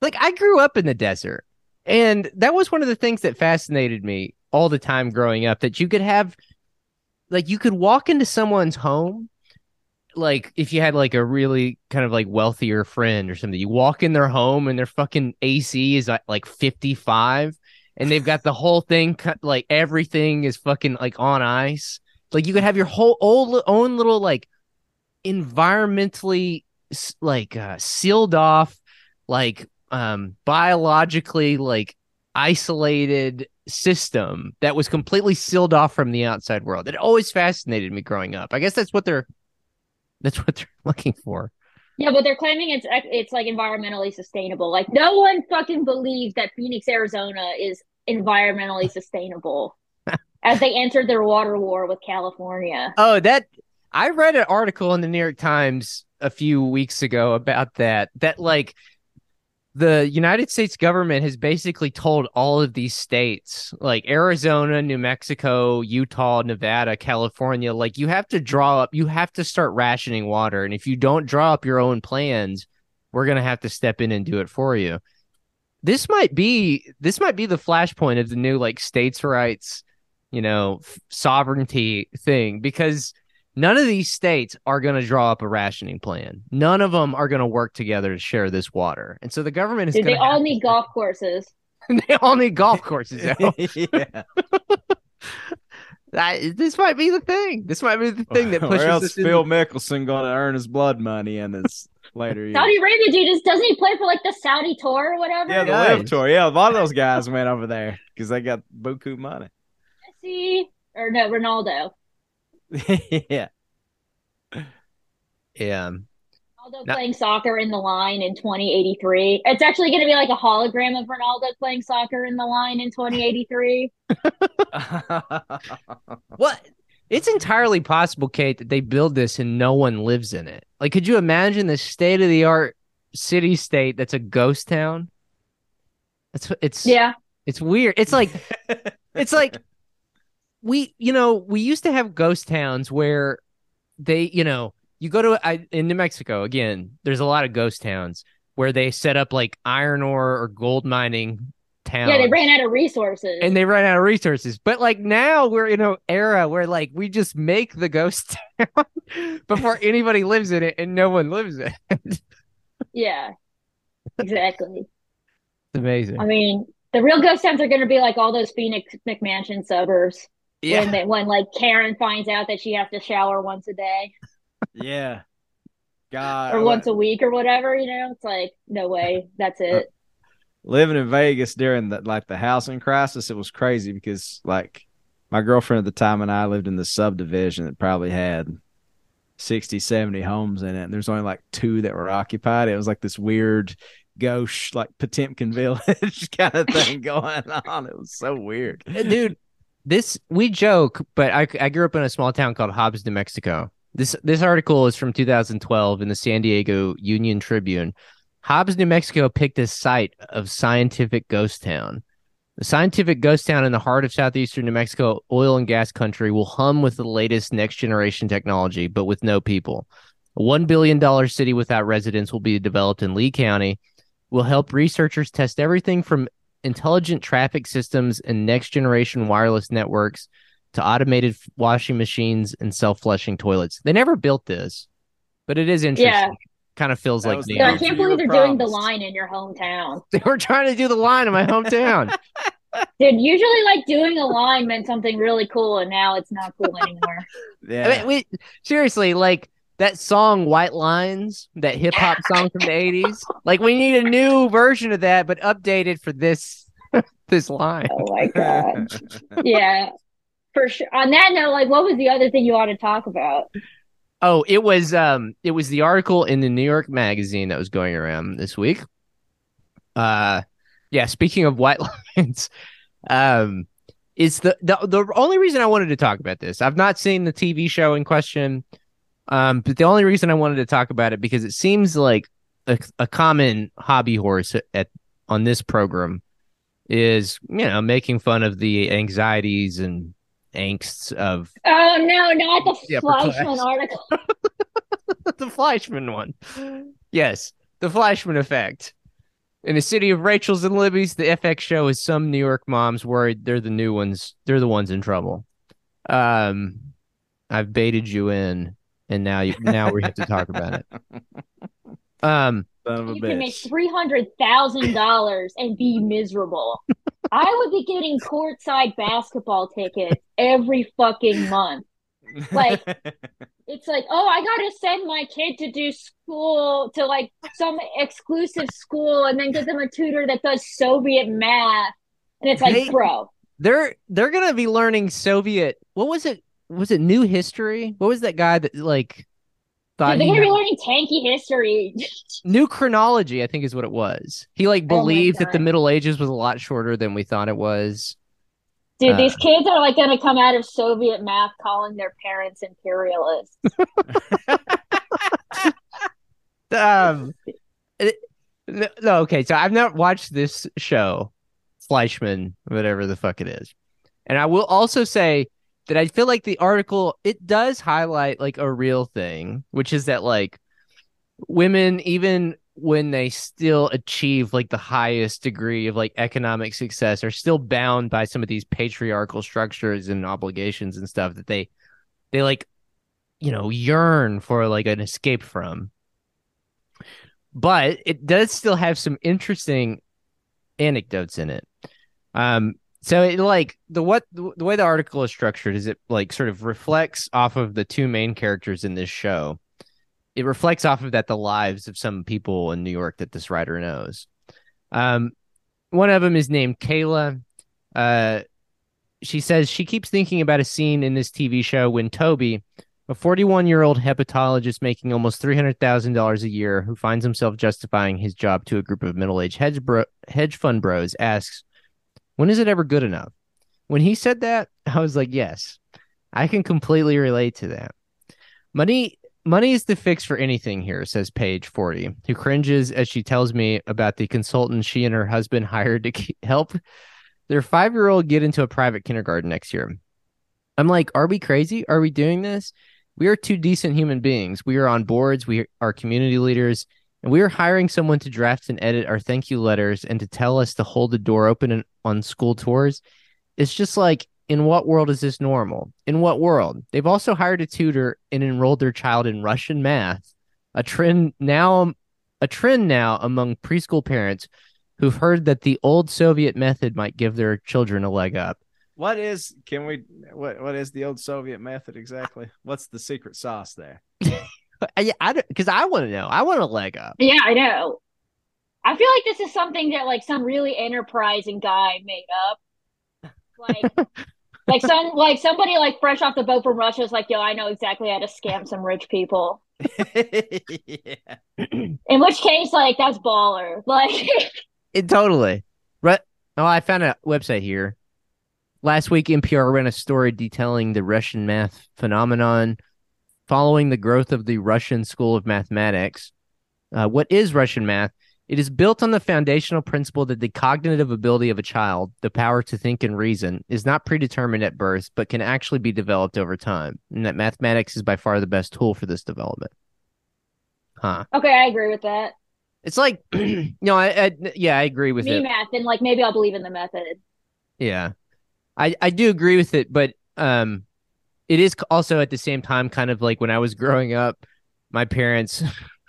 Like i grew up in the desert and that was one of the things that fascinated me all the time growing up that you could have like you could walk into someone's home like if you had like a really kind of like wealthier friend or something, you walk in their home and their fucking AC is at like 55 and they've got the whole thing cut like everything is fucking like on ice. Like you could have your whole old, own little like environmentally like uh, sealed off, like um biologically like isolated system that was completely sealed off from the outside world. It always fascinated me growing up. I guess that's what they're that's what they're looking for. Yeah, but they're claiming it's it's like environmentally sustainable. Like no one fucking believes that Phoenix, Arizona is environmentally sustainable as they entered their water war with California. Oh, that I read an article in the New York Times a few weeks ago about that. That like the United States government has basically told all of these states, like Arizona, New Mexico, Utah, Nevada, California, like you have to draw up, you have to start rationing water. And if you don't draw up your own plans, we're going to have to step in and do it for you. This might be this might be the flashpoint of the new like states' rights, you know, f- sovereignty thing because None of these states are going to draw up a rationing plan. None of them are going to work together to share this water. And so the government is Dude, they all need to... golf courses. they all need golf courses. yeah. that, this might be the thing. This might be the thing that pushes. Or else Phil in... Mickelson going to earn his blood money in his later years. Saudi Arabia, dude, just doesn't he play for like the Saudi tour or whatever? Yeah, the LIV tour. Yeah, a lot of those guys went over there because they got buku money. Messi or no Ronaldo. yeah. Yeah. Um, Ronaldo now, playing soccer in the line in 2083. It's actually going to be like a hologram of Ronaldo playing soccer in the line in 2083. what? It's entirely possible, Kate, that they build this and no one lives in it. Like, could you imagine the state of the art city state that's a ghost town? It's it's yeah. It's weird. It's like it's like we you know we used to have ghost towns where they you know you go to I, in New Mexico again. There's a lot of ghost towns where they set up like iron ore or gold mining towns. Yeah, they ran out of resources, and they ran out of resources. But like now we're in an era where like we just make the ghost town before anybody lives in it, and no one lives in it. yeah, exactly. It's amazing. I mean, the real ghost towns are going to be like all those Phoenix McMansion suburbs. Yeah. When, they, when like Karen finds out that she has to shower once a day. Yeah. God. or once a week or whatever, you know? It's like, no way. That's it. Uh, living in Vegas during the like the housing crisis, it was crazy because like my girlfriend at the time and I lived in the subdivision that probably had 60, 70 homes in it. And there's only like two that were occupied. It was like this weird ghost, like Potemkin village kind of thing going on. It was so weird. Dude, this we joke, but I, I grew up in a small town called Hobbs, New Mexico. This this article is from 2012 in the San Diego Union Tribune. Hobbs, New Mexico picked a site of scientific ghost town. The scientific ghost town in the heart of southeastern New Mexico, oil and gas country, will hum with the latest next generation technology, but with no people. A $1 billion city without residents will be developed in Lee County, will help researchers test everything from intelligent traffic systems and next generation wireless networks to automated washing machines and self flushing toilets. They never built this, but it is interesting. Yeah. Kind of feels That like the Yeah, I can't believe they're doing the line in your hometown. They were trying to do the line in my hometown. Dude, usually like doing a line meant something really cool, and now it's not cool anymore. Yeah. I mean, we seriously like that song "White Lines," that hip hop song from the '80s. Like, we need a new version of that, but updated for this this line. Oh my god. Yeah. For sure. On that note, like what was the other thing you want to talk about? Oh, it was um, it was the article in the New York Magazine that was going around this week. Uh, yeah. Speaking of white lines, um, is the the the only reason I wanted to talk about this. I've not seen the TV show in question, um, but the only reason I wanted to talk about it because it seems like a, a common hobby horse at on this program is you know making fun of the anxieties and angsts of Oh no, not the Fleishman article. the Fleishman one. Yes, the Fleishman effect. In the city of Rachel's and Libby's, the FX show is some New York moms worried they're the new ones. They're the ones in trouble. Um, I've baited you in, and now you now we have to talk about it. Um, Son of a You can make three hundred thousand dollars and be miserable. I would be getting courtside basketball tickets every fucking month. like- It's like, oh, I gotta send my kid to do school to like some exclusive school and then get them a tutor that does Soviet math. And it's like, They- bro, they're they're gonna be learning Soviet. What was it? Was it New History? What was that guy that like thought dude, they're gonna be learning tanky history. New chronology? I think is what it was. He like Oh believed that the Middle Ages was a lot shorter than we thought it was. Dude, Uh. these kids are like gonna come out of Soviet math calling their parents imperialists. Um, it- no, okay. So I've not watched this show, Fleishman, whatever the fuck it is, and I will also say that I feel like the article it does highlight like a real thing, which is that like women, even when they still achieve like the highest degree of like economic success, are still bound by some of these patriarchal structures and obligations and stuff that they they like you know yearn for like an escape from but it does still have some interesting anecdotes in it. Um, so it like the what the way the article is structured is it like sort of reflects off of the two main characters in this show. It reflects off of that the lives of some people in New York that this writer knows. Um, one of them is named Kayla. Uh, she says she keeps thinking about a scene in this TV show when Toby, a 41 year old hepatologist making almost $300,000 a year who finds himself justifying his job to a group of middle aged hedge, bro- hedge fund bros, asks, When is it ever good enough? When he said that, I was like, Yes, I can completely relate to that. Money. Money is the fix for anything here, says Page 40, who cringes as she tells me about the consultant she and her husband hired to help their five year old get into a private kindergarten next year. I'm like, are we crazy? Are we doing this? We are two decent human beings. We are on boards. We are community leaders, and we are hiring someone to draft and edit our thank you letters and to tell us to hold the door open in, on school tours. It's just like, in what world is this normal? In what world? They've also hired a tutor and enrolled their child in Russian math, a trend now, a trend now among preschool parents who've heard that the old Soviet method might give their children a leg up. What is can we what what is the old Soviet method exactly? What's the secret sauce there? I, I because I want to know. I want a leg up. Yeah, I know. I feel like this is something that like some really enterprising guy made up. Like like some like somebody like fresh off the boat from Russia is like, yo, I know exactly how to scam some rich people. yeah. In which case, like that's baller. Like It totally. Right. Oh, I found a website here. last week, NPR ran a story detailing the Russian math phenomenon following the growth of the Russian School of Mathematics. Uh, what is Russian math? It is built on the foundational principle that the cognitive ability of a child, the power to think and reason, is not predetermined at birth, but can actually be developed over time, and that mathematics is by far the best tool for this development. Huh. Okay, I agree with that. It's like, no, I, I, yeah, I agree with Me it. math, and like maybe I'll believe in the method. Yeah, I I do agree with it, but um, it is also at the same time kind of like when I was growing up, my parents,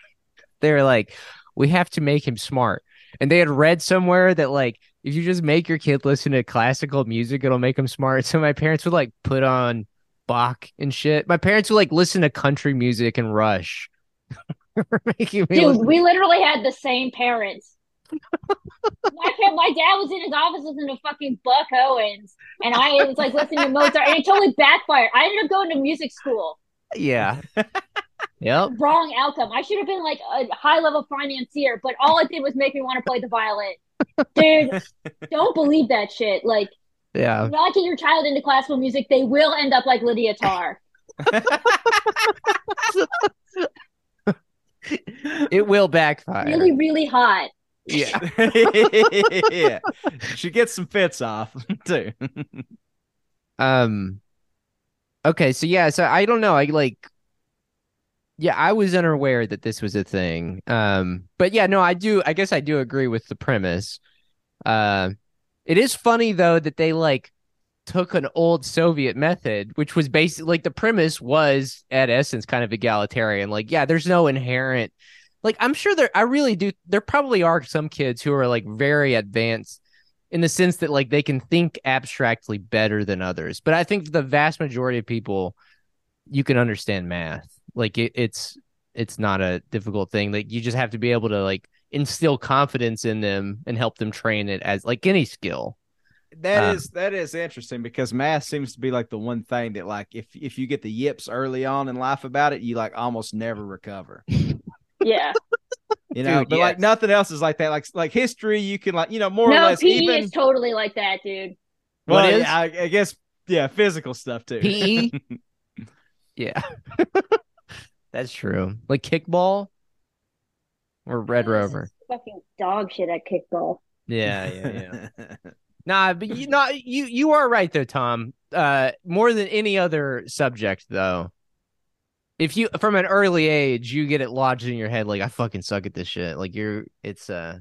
they were like, we have to make him smart, and they had read somewhere that like if you just make your kid listen to classical music, it'll make him smart. So my parents would like put on Bach and shit. My parents would like listen to country music and Rush. Dude, listen- we literally had the same parents. my, my dad was in his office listening to fucking Buck Owens, and I was like listening to Mozart, and it totally backfired. I ended up going to music school. yeah. yep. Wrong outcome. I should have been like a high level financier, but all it did was make me want to play the violin. Dude, don't believe that shit. Like, Yeah. not get your child into classical music, they will end up like Lydia Tár. It will backfire. Really, really hot. Yeah. yeah. She gets some fits off too. Um okay, so yeah, so I don't know. I like yeah, I was unaware that this was a thing. Um but yeah, no, I do I guess I do agree with the premise. Uh it is funny though that they like took an old Soviet method, which was basically like the premise was at essence kind of egalitarian. Like, yeah, there's no inherent like I'm sure there I really do there probably are some kids who are like very advanced in the sense that like they can think abstractly better than others. But I think the vast majority of people you can understand math. Like it, it's it's not a difficult thing. Like you just have to be able to like instill confidence in them and help them train it as like any skill. That Uh, is that is interesting because math seems to be like the one thing that like if if you get the yips early on in life about it, you like almost never recover. Yeah. You know, Dude, but like nothing else is like that. Like like history, you can like you know more or no, less PE even. is totally like that, dude. well, What is? I, I guess yeah, physical stuff too. PE? Yeah. That's true. Like kickball or Red This Rover. is Fucking dog shit at kickball. Yeah, yeah, yeah. Nah, but you not you you are right though, Tom. Uh more than any other subject though. If you from an early age you get it lodged in your head like I fucking suck at this shit. Like you're it's uh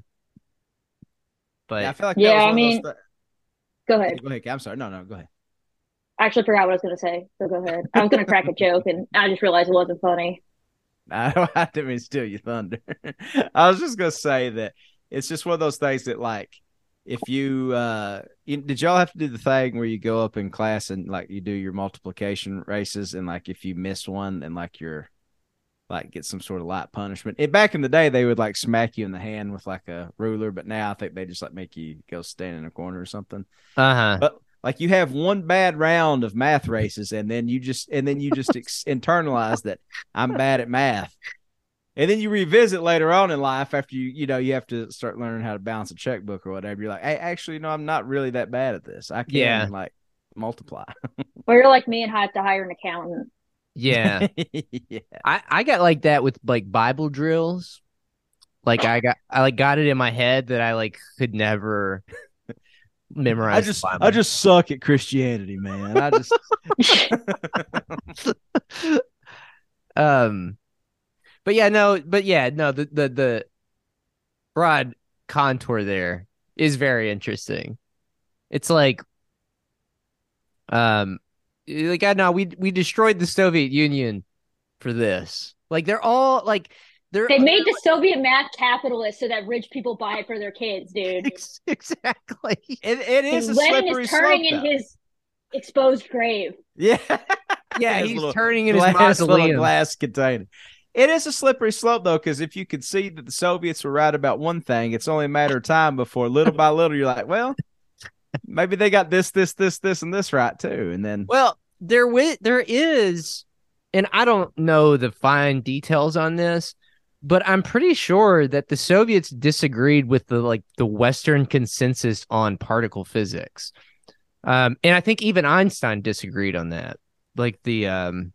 but yeah, I feel like Yeah, I mean- of those thi- Go ahead. Go ahead. I'm sorry. No, no, go ahead. I actually forgot what I was gonna say, so go ahead. I was gonna crack a joke, and I just realized it wasn't funny. I, I didn't mean to steal your thunder. I was just gonna say that it's just one of those things that like if you uh you, did y'all have to do the thing where you go up in class and like you do your multiplication races and like if you miss one then like you're like get some sort of light punishment. It, back in the day they would like smack you in the hand with like a ruler, but now I think they just like make you go stand in a corner or something. uh-huh. But like you have one bad round of math races, and then you just and then you just ex- internalize that I'm bad at math, and then you revisit later on in life after you you know you have to start learning how to balance a checkbook or whatever. You're like, hey, actually, no, I'm not really that bad at this. I can Yeah. like multiply. Or you're like me and i have to hire an accountant. Yeah. yeah. I I got like that with like Bible drills. Like I got I like got it in my head that I like could never memorize I just. I just suck at Christianity, man. I just um but yeah no but yeah no the the the broad contour there is very interesting it's like um like i know we we destroyed the soviet union for this like they're all like they're They made the Soviet math capitalist so that rich people buy it for their kids, dude. Exactly it, it is a Lenin slippery is turning slope. in though. his exposed grave. yeah. yeah he's little turning in his glass, little mausoleum glass container. It is a slippery slope though, because if you could see that the Soviets were right about one thing, it's only a matter of time before little by little you're like, well, maybe they got this, this, this, this, and this right too. And then Well, there wi- there is, and I don't know the fine details on this, but I'm pretty sure that the Soviets disagreed with the like the Western consensus on particle physics. Um, and I think even Einstein disagreed on that. Like the um,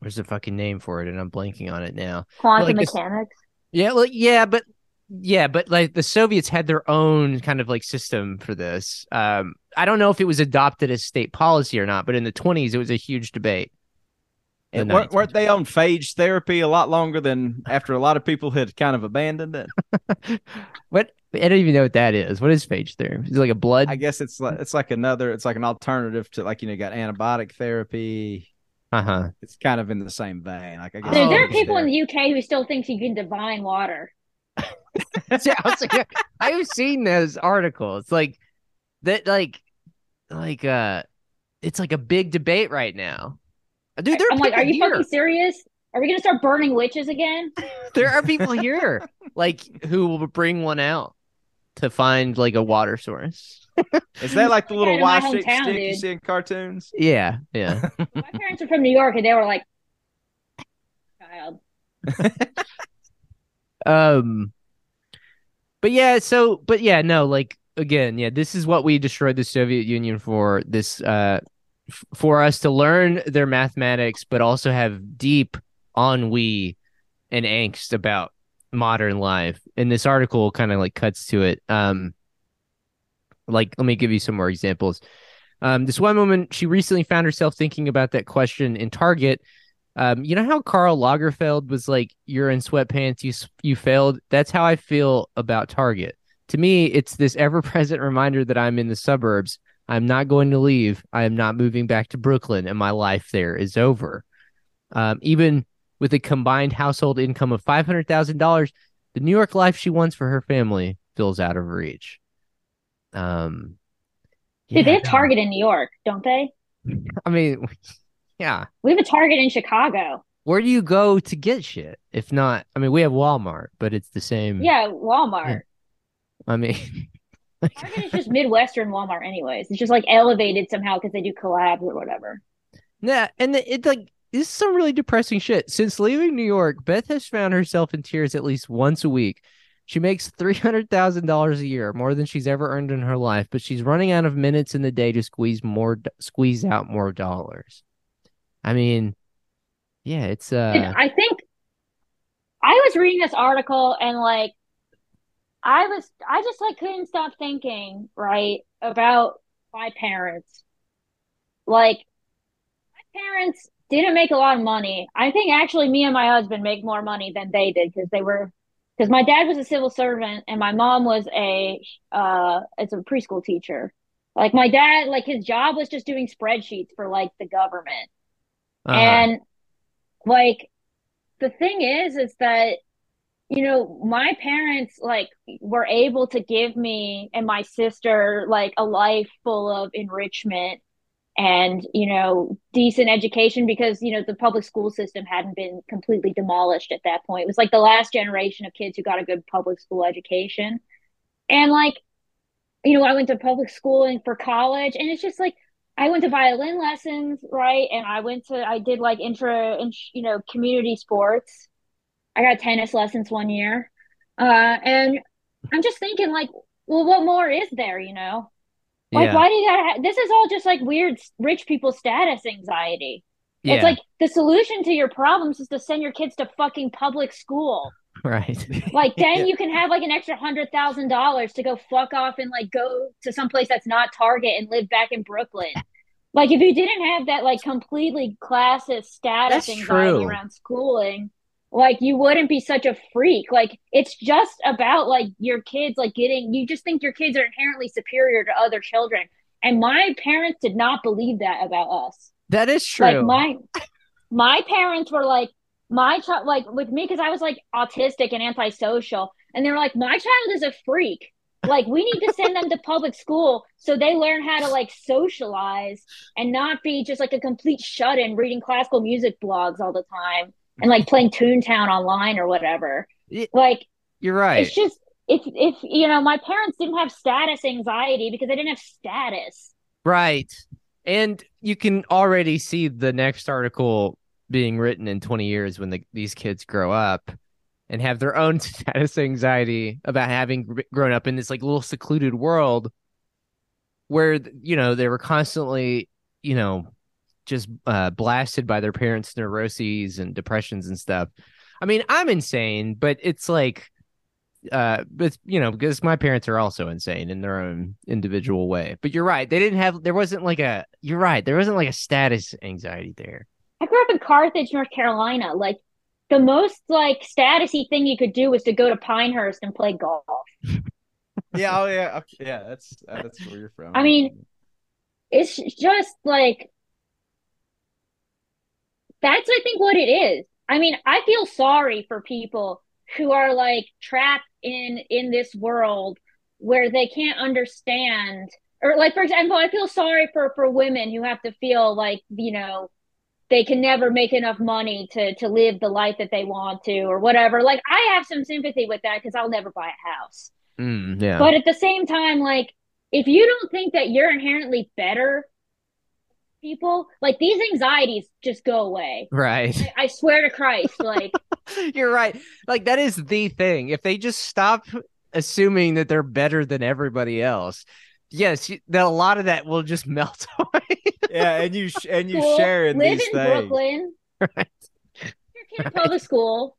where's the fucking name for it? And I'm blanking on it now. Quantum like mechanics. Yeah, like yeah, but yeah, but like the Soviets had their own kind of like system for this. Um, I don't know if it was adopted as state policy or not, but in the 20s it was a huge debate. In the weren't, weren't they on phage therapy a lot longer than after a lot of people had kind of abandoned it? What I don't even know what that is. What is phage therapy? Is it like a blood? I guess it's like it's like another it's like an alternative to like you know you got antibiotic therapy. Uh huh. It's kind of in the same vein. Like I guess There, there are phage people in the UK who still think you can divine water. See, I was like, I've seen those articles. It's like that, like, like uh, it's like a big debate right now. Dude, there are I'm like, are you here. fucking serious? Are we gonna start burning witches again? there are people here like who will bring one out to find like a water source. Is that like the little in my Y shaped hometown, stick you see in cartoons? Yeah, yeah. My parents are from New York, and they were like, "Child, um, but yeah. So, but yeah, no. Like again, yeah. This is what we destroyed the Soviet Union for. This uh, f- for us to learn their mathematics, but also have deep ennui and angst about modern life. And this article kind of like cuts to it. Um, like let me give you some more examples. Um, this one woman, she recently found herself thinking about that question in Target. Um, you know how Karl Lagerfeld was like, "You're in sweatpants, you you failed." That's how I feel about Target. To me, it's this ever-present reminder that I'm in the suburbs. I'm not going to leave. I am not moving back to Brooklyn, and my life there is over. Um, even with a combined household income of five hundred thousand dollars, the New York life she wants for her family feels out of reach. Um, dude, they yeah, have Target in New York, don't they? I mean, yeah. We have a Target in Chicago. Where do you go to get shit? If not, I mean, we have Walmart, but it's the same. Yeah, Walmart. I mean, Target is just Midwestern Walmart, anyways. It's just like elevated somehow because they do collabs or whatever. yeah, and the, it like this is some really depressing shit. Since leaving New York, Beth has found herself in tears at least once a week. She makes three hundred thousand dollars a year, more than she's ever earned in her life, but she's running out of minutes in the day to squeeze more, squeeze out more dollars. I mean, yeah, it's And uh, I think I was reading this article and like I was I just like couldn't stop thinking, right, about my parents. Like my parents didn't make a lot of money. I think actually me and my husband make more money than they did because they were because my dad was a civil servant and my mom was a uh as a preschool teacher. Like my dad, like his job was just doing spreadsheets for like the government. uh-huh. And like the thing is, is that, you know, my parents like were able to give me and my sister like a life full of enrichment and, you know, decent education because, you know, the public school system hadn't been completely demolished at that point. It was like the last generation of kids who got a good public school education. And like, you know, I went to public schooling for college and it's just like I went to violin lessons, right? And I went to I did like intra and you know, community sports. I got tennis lessons one year. Uh and I'm just thinking like, well, what more is there, you know? Like yeah, why do you gotta ha- this is all just like weird rich people status anxiety. yeah, It's like the solution to your problems is to send your kids to fucking public school. right. Like then Yeah. you can have like an extra hundred thousand dollars to go fuck off and like go to some place that's not Target and live back in Brooklyn. Like if you didn't have that like completely classist status That's anxiety true. around schooling, like you wouldn't be such a freak. Like it's just about like your kids like getting you just think your kids are inherently superior to other children. And my parents did not believe that about us. That is true. Like my my parents were like my child like with me because I was like autistic and antisocial, and they were like, my child is a freak. Like we need to send them to public school so they learn how to like socialize and not be just like a complete shut in reading classical music blogs all the time and like playing Toontown online or whatever. Like You're right. it's just if if you know my parents didn't have status anxiety because they didn't have status. Right. And you can already see the next article being written in 20 years when the, these kids grow up and have their own status anxiety about having grown up in this like little secluded world where you know they were constantly you know just uh, blasted by their parents' neuroses and depressions and stuff. I mean, I'm insane, but it's like, uh, but you know, because my parents are also insane in their own individual way. But you're right; they didn't have. There wasn't like a. You're right. There wasn't like a status anxiety there. I grew up in Carthage, North Carolina. Like the most like statusy thing you could do was to go to Pinehurst and play golf. yeah, oh yeah, okay, yeah. That's uh, that's where you're from. I mean, it's just like that's I think what it is. I mean, I feel sorry for people who are like trapped in in this world where they can't understand or like for example, I feel sorry for for women who have to feel like, you know, they can never make enough money to to live the life that they want to or whatever. Like I have some sympathy with that cuz I'll never buy a house. Mm, yeah. But at the same time like if you don't think that you're inherently better people, like these anxieties just go away. Right. I, I swear to Christ, like you're right. Like that is the thing. If they just stop assuming that they're better than everybody else, yes, that a lot of that will just melt away. yeah, and you sh- and you cool. share in live these in things. Brooklyn. Right. Your kid right. public school.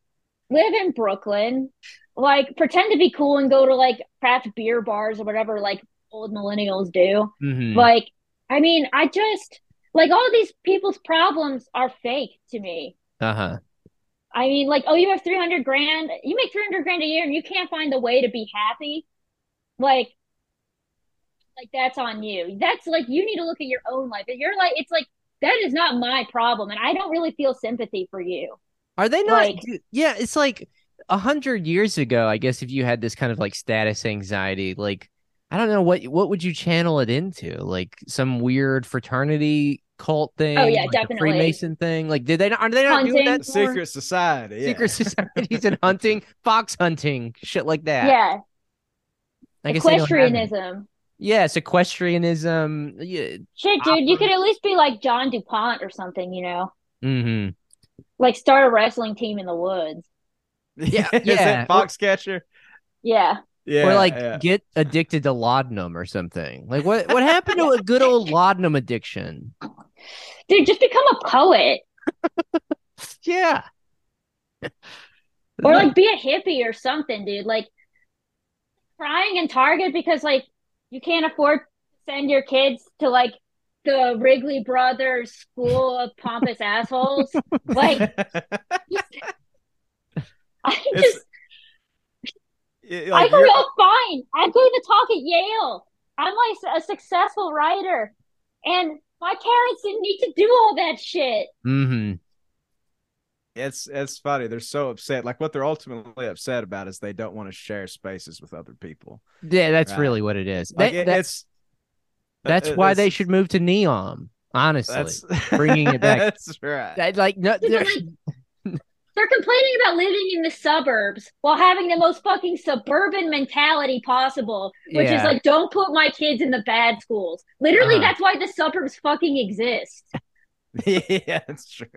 Live in Brooklyn. Like pretend to be cool and go to like craft beer bars or whatever like old millennials do. Mhm. Like, I mean, I just like all these people's problems are fake to me. Uh huh. I mean, like, oh, you have 300 grand, you make 300 grand a year and you can't find a way to be happy. Like, like that's on you. That's like, you need to look at your own life. You're like, it's like, that is not my problem. And I don't really feel sympathy for you. Are they not? Like- yeah, it's like a hundred years ago. I guess if you had this kind of like status anxiety, like I don't know what what would you channel it into? Like some weird fraternity cult thing? Oh, yeah, like definitely. Freemason thing? Like did they not? Are they not doing that? The more? secret society. Yeah. secret societies and hunting, fox hunting, shit like that. Yeah. I guess they don't have it. Equestrianism. Yes, equestrianism. Yeah. Shit, dude, you could at least be like John du Pont or something, you know? Mm-hmm. Like start a wrestling team in the woods. Yeah, yeah. it Foxcatcher? Yeah. Yeah. or like yeah. get addicted to laudanum or something. Like what what happened to a good old laudanum addiction? Dude, just become a poet. Yeah. Or like be a hippie or something, dude. Like crying in Target because like you can't afford to send your kids to like the Wrigley Brothers School of Pompous Assholes. Like I just Yeah, I like, grew up fine. I'm going to talk at Yale. I'm like a successful writer. And my parents didn't need to do all that shit. Mm-hmm. it's it's funny. They're so upset. Like what they're ultimately upset about is they don't want to share spaces with other people. Yeah, that's Right. really what it is. Like That- it- that- it's that's it- why they should move to Neom. Honestly, bringing it back. That's right. That, like no, Yeah, there- They're complaining about living in the suburbs while having the most fucking suburban mentality possible, which Yeah. is like, don't put my kids in the bad schools. Literally, Uh-huh. that's why the suburbs fucking exist. yeah, that's true.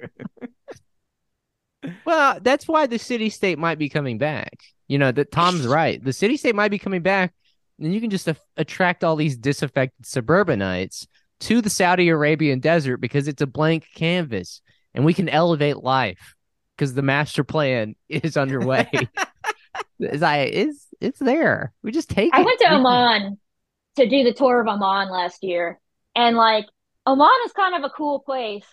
well, that's why the city state might be coming back. You know that Tom's right. The city state might be coming back, and you can just attract all these disaffected suburbanites to the Saudi Arabian desert because it's a blank canvas, and we can elevate life because the master plan is underway. it's, I, it's it's there. We just take I it. went to Oman to do the tour of Oman last year. And like Oman is kind of a cool place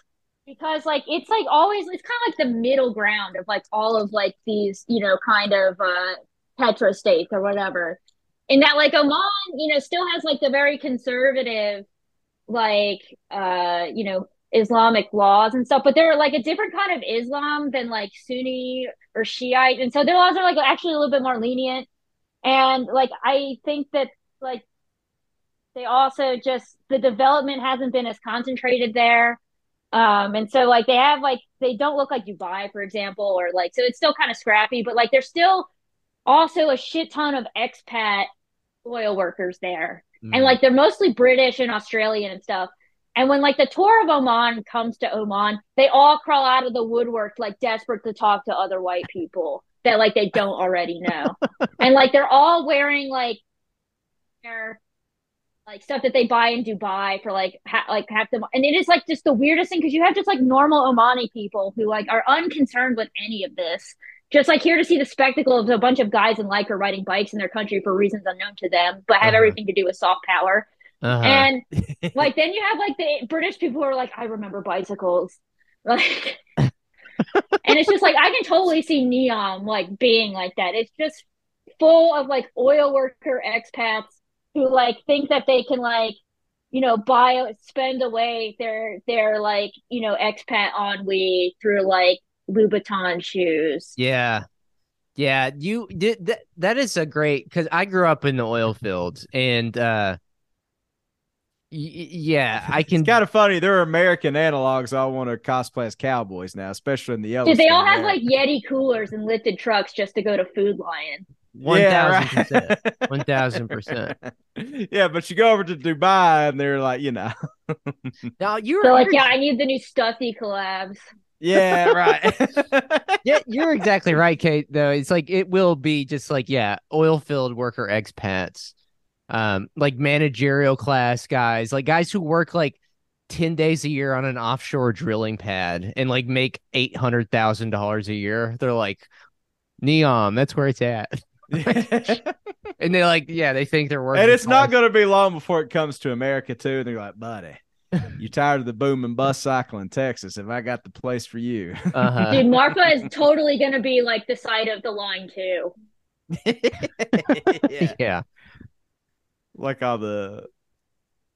because like it's like always it's kind of like the middle ground of like all of like these, you know, kind of uh petro states or whatever. In that like Oman, you know, still has like the very conservative like uh, you know, Islamic laws and stuff, but they're like a different kind of Islam than like Sunni or Shiite. And so their laws are like actually a little bit more lenient. And like I think that like they also just the development hasn't been as concentrated there. Um and so like they have like they don't look like Dubai, for example, or like so it's still kind of scrappy, but like there's still also a shit ton of expat oil workers there. Mm. And like they're mostly British and Australian and stuff. And when like the tour of Oman comes to Oman, they all crawl out of the woodwork like desperate to talk to other white people that like they don't already know. and like they're all wearing like their like stuff that they buy in Dubai for like ha- like half the and it is like just the weirdest thing because you have just like normal Omani people who like are unconcerned with any of this, just like here to see the spectacle of a bunch of guys in Lycra riding bikes in their country for reasons unknown to them, but have Uh-huh. everything to do with soft power. Uh-huh. And like then you have like the British people who are like, I remember bicycles, like, and it's just like I can totally see Neom like being like that. It's just full of like oil worker expats who like think that they can like you know buy spend away their their like you know expat ennui through like Louboutin shoes. Yeah. Yeah, you did that that is a great cuz I grew up in the oil fields and uh yeah, I can It's kind of funny. There are American analogs I want to cosplay as cowboys now, especially in the yellow. Dude, they all have like Yeti coolers and lifted trucks just to go to Food Lion. 1000%. 1000%. yeah, but you go over to Dubai and they're like, you know, Now you're, They're like, yeah, I need the new stuffy collabs. yeah, right. yeah, you're exactly right, Kate. Though it's like it will be just like yeah, oil filled worker expats, um, like managerial class guys, like guys who work like ten days a year on an offshore drilling pad and like make eight hundred thousand dollars a year. They're like, Neom, that's where it's at, and they're like, yeah, they think they're working. and it's not going to be long before it comes to America too. And they're like, buddy, you're tired of the boom and bust cycle in Texas? Have I got the place for you? Uh-huh. Dude, Marfa is totally gonna be like the side of the line too. yeah. yeah, like all the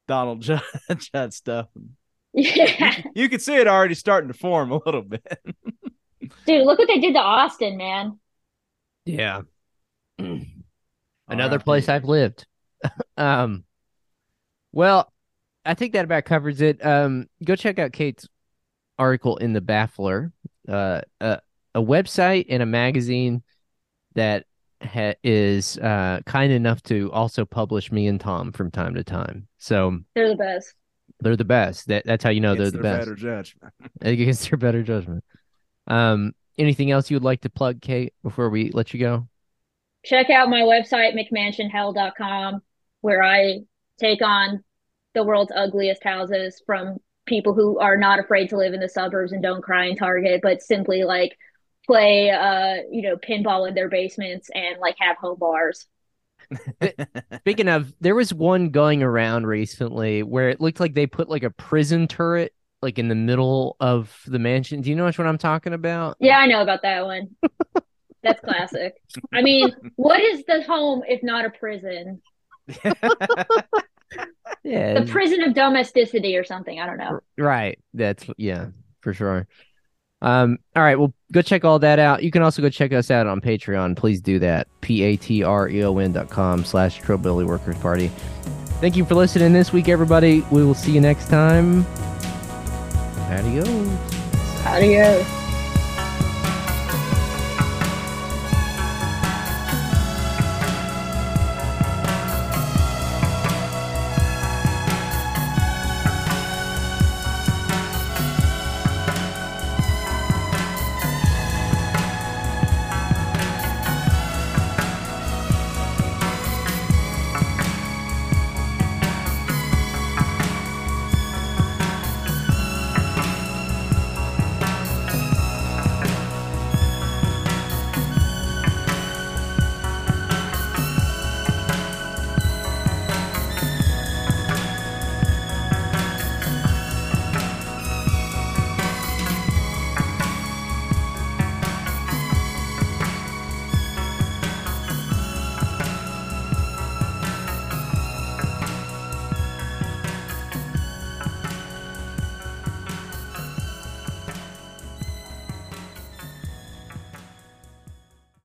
Donald Judd, Judd stuff. Yeah. You can see it already starting to form a little bit. Dude, look what they did to Austin, man. yeah. Another R.I.P. place I've lived. um, well, I think that about covers it. Um, go check out Kate's article in the Baffler, uh, a, a website and a magazine that ha- is uh, kind enough to also publish me and Tom from time to time. So They're the best. they're the best. That that's how you know Against they're the their best better judgment. against their better judgment. Um, anything else you would like to plug, Kate, before we let you go? Check out my website, mcmansionhell.com, where I take on the world's ugliest houses from people who are not afraid to live in the suburbs and don't cry in Target, but simply like play uh, you know, pinball in their basements and like have home bars. Speaking of, there was one going around recently where it looked like they put like a prison turret like in the middle of the mansion. Do you know which one I'm talking about? Yeah, I know about that one. That's classic. I mean, what is the home if not a prison? Yeah, The prison of domesticity or something. I don't know. right. That's yeah, for sure. Um, all right, well, go check all that out. You can also go check us out on Patreon. Please do that. P-A-T-R-E-O-N dot com slash Trillbilly Workers Party. Thank you for listening this week, everybody. We will see you next time. Adios. Adios.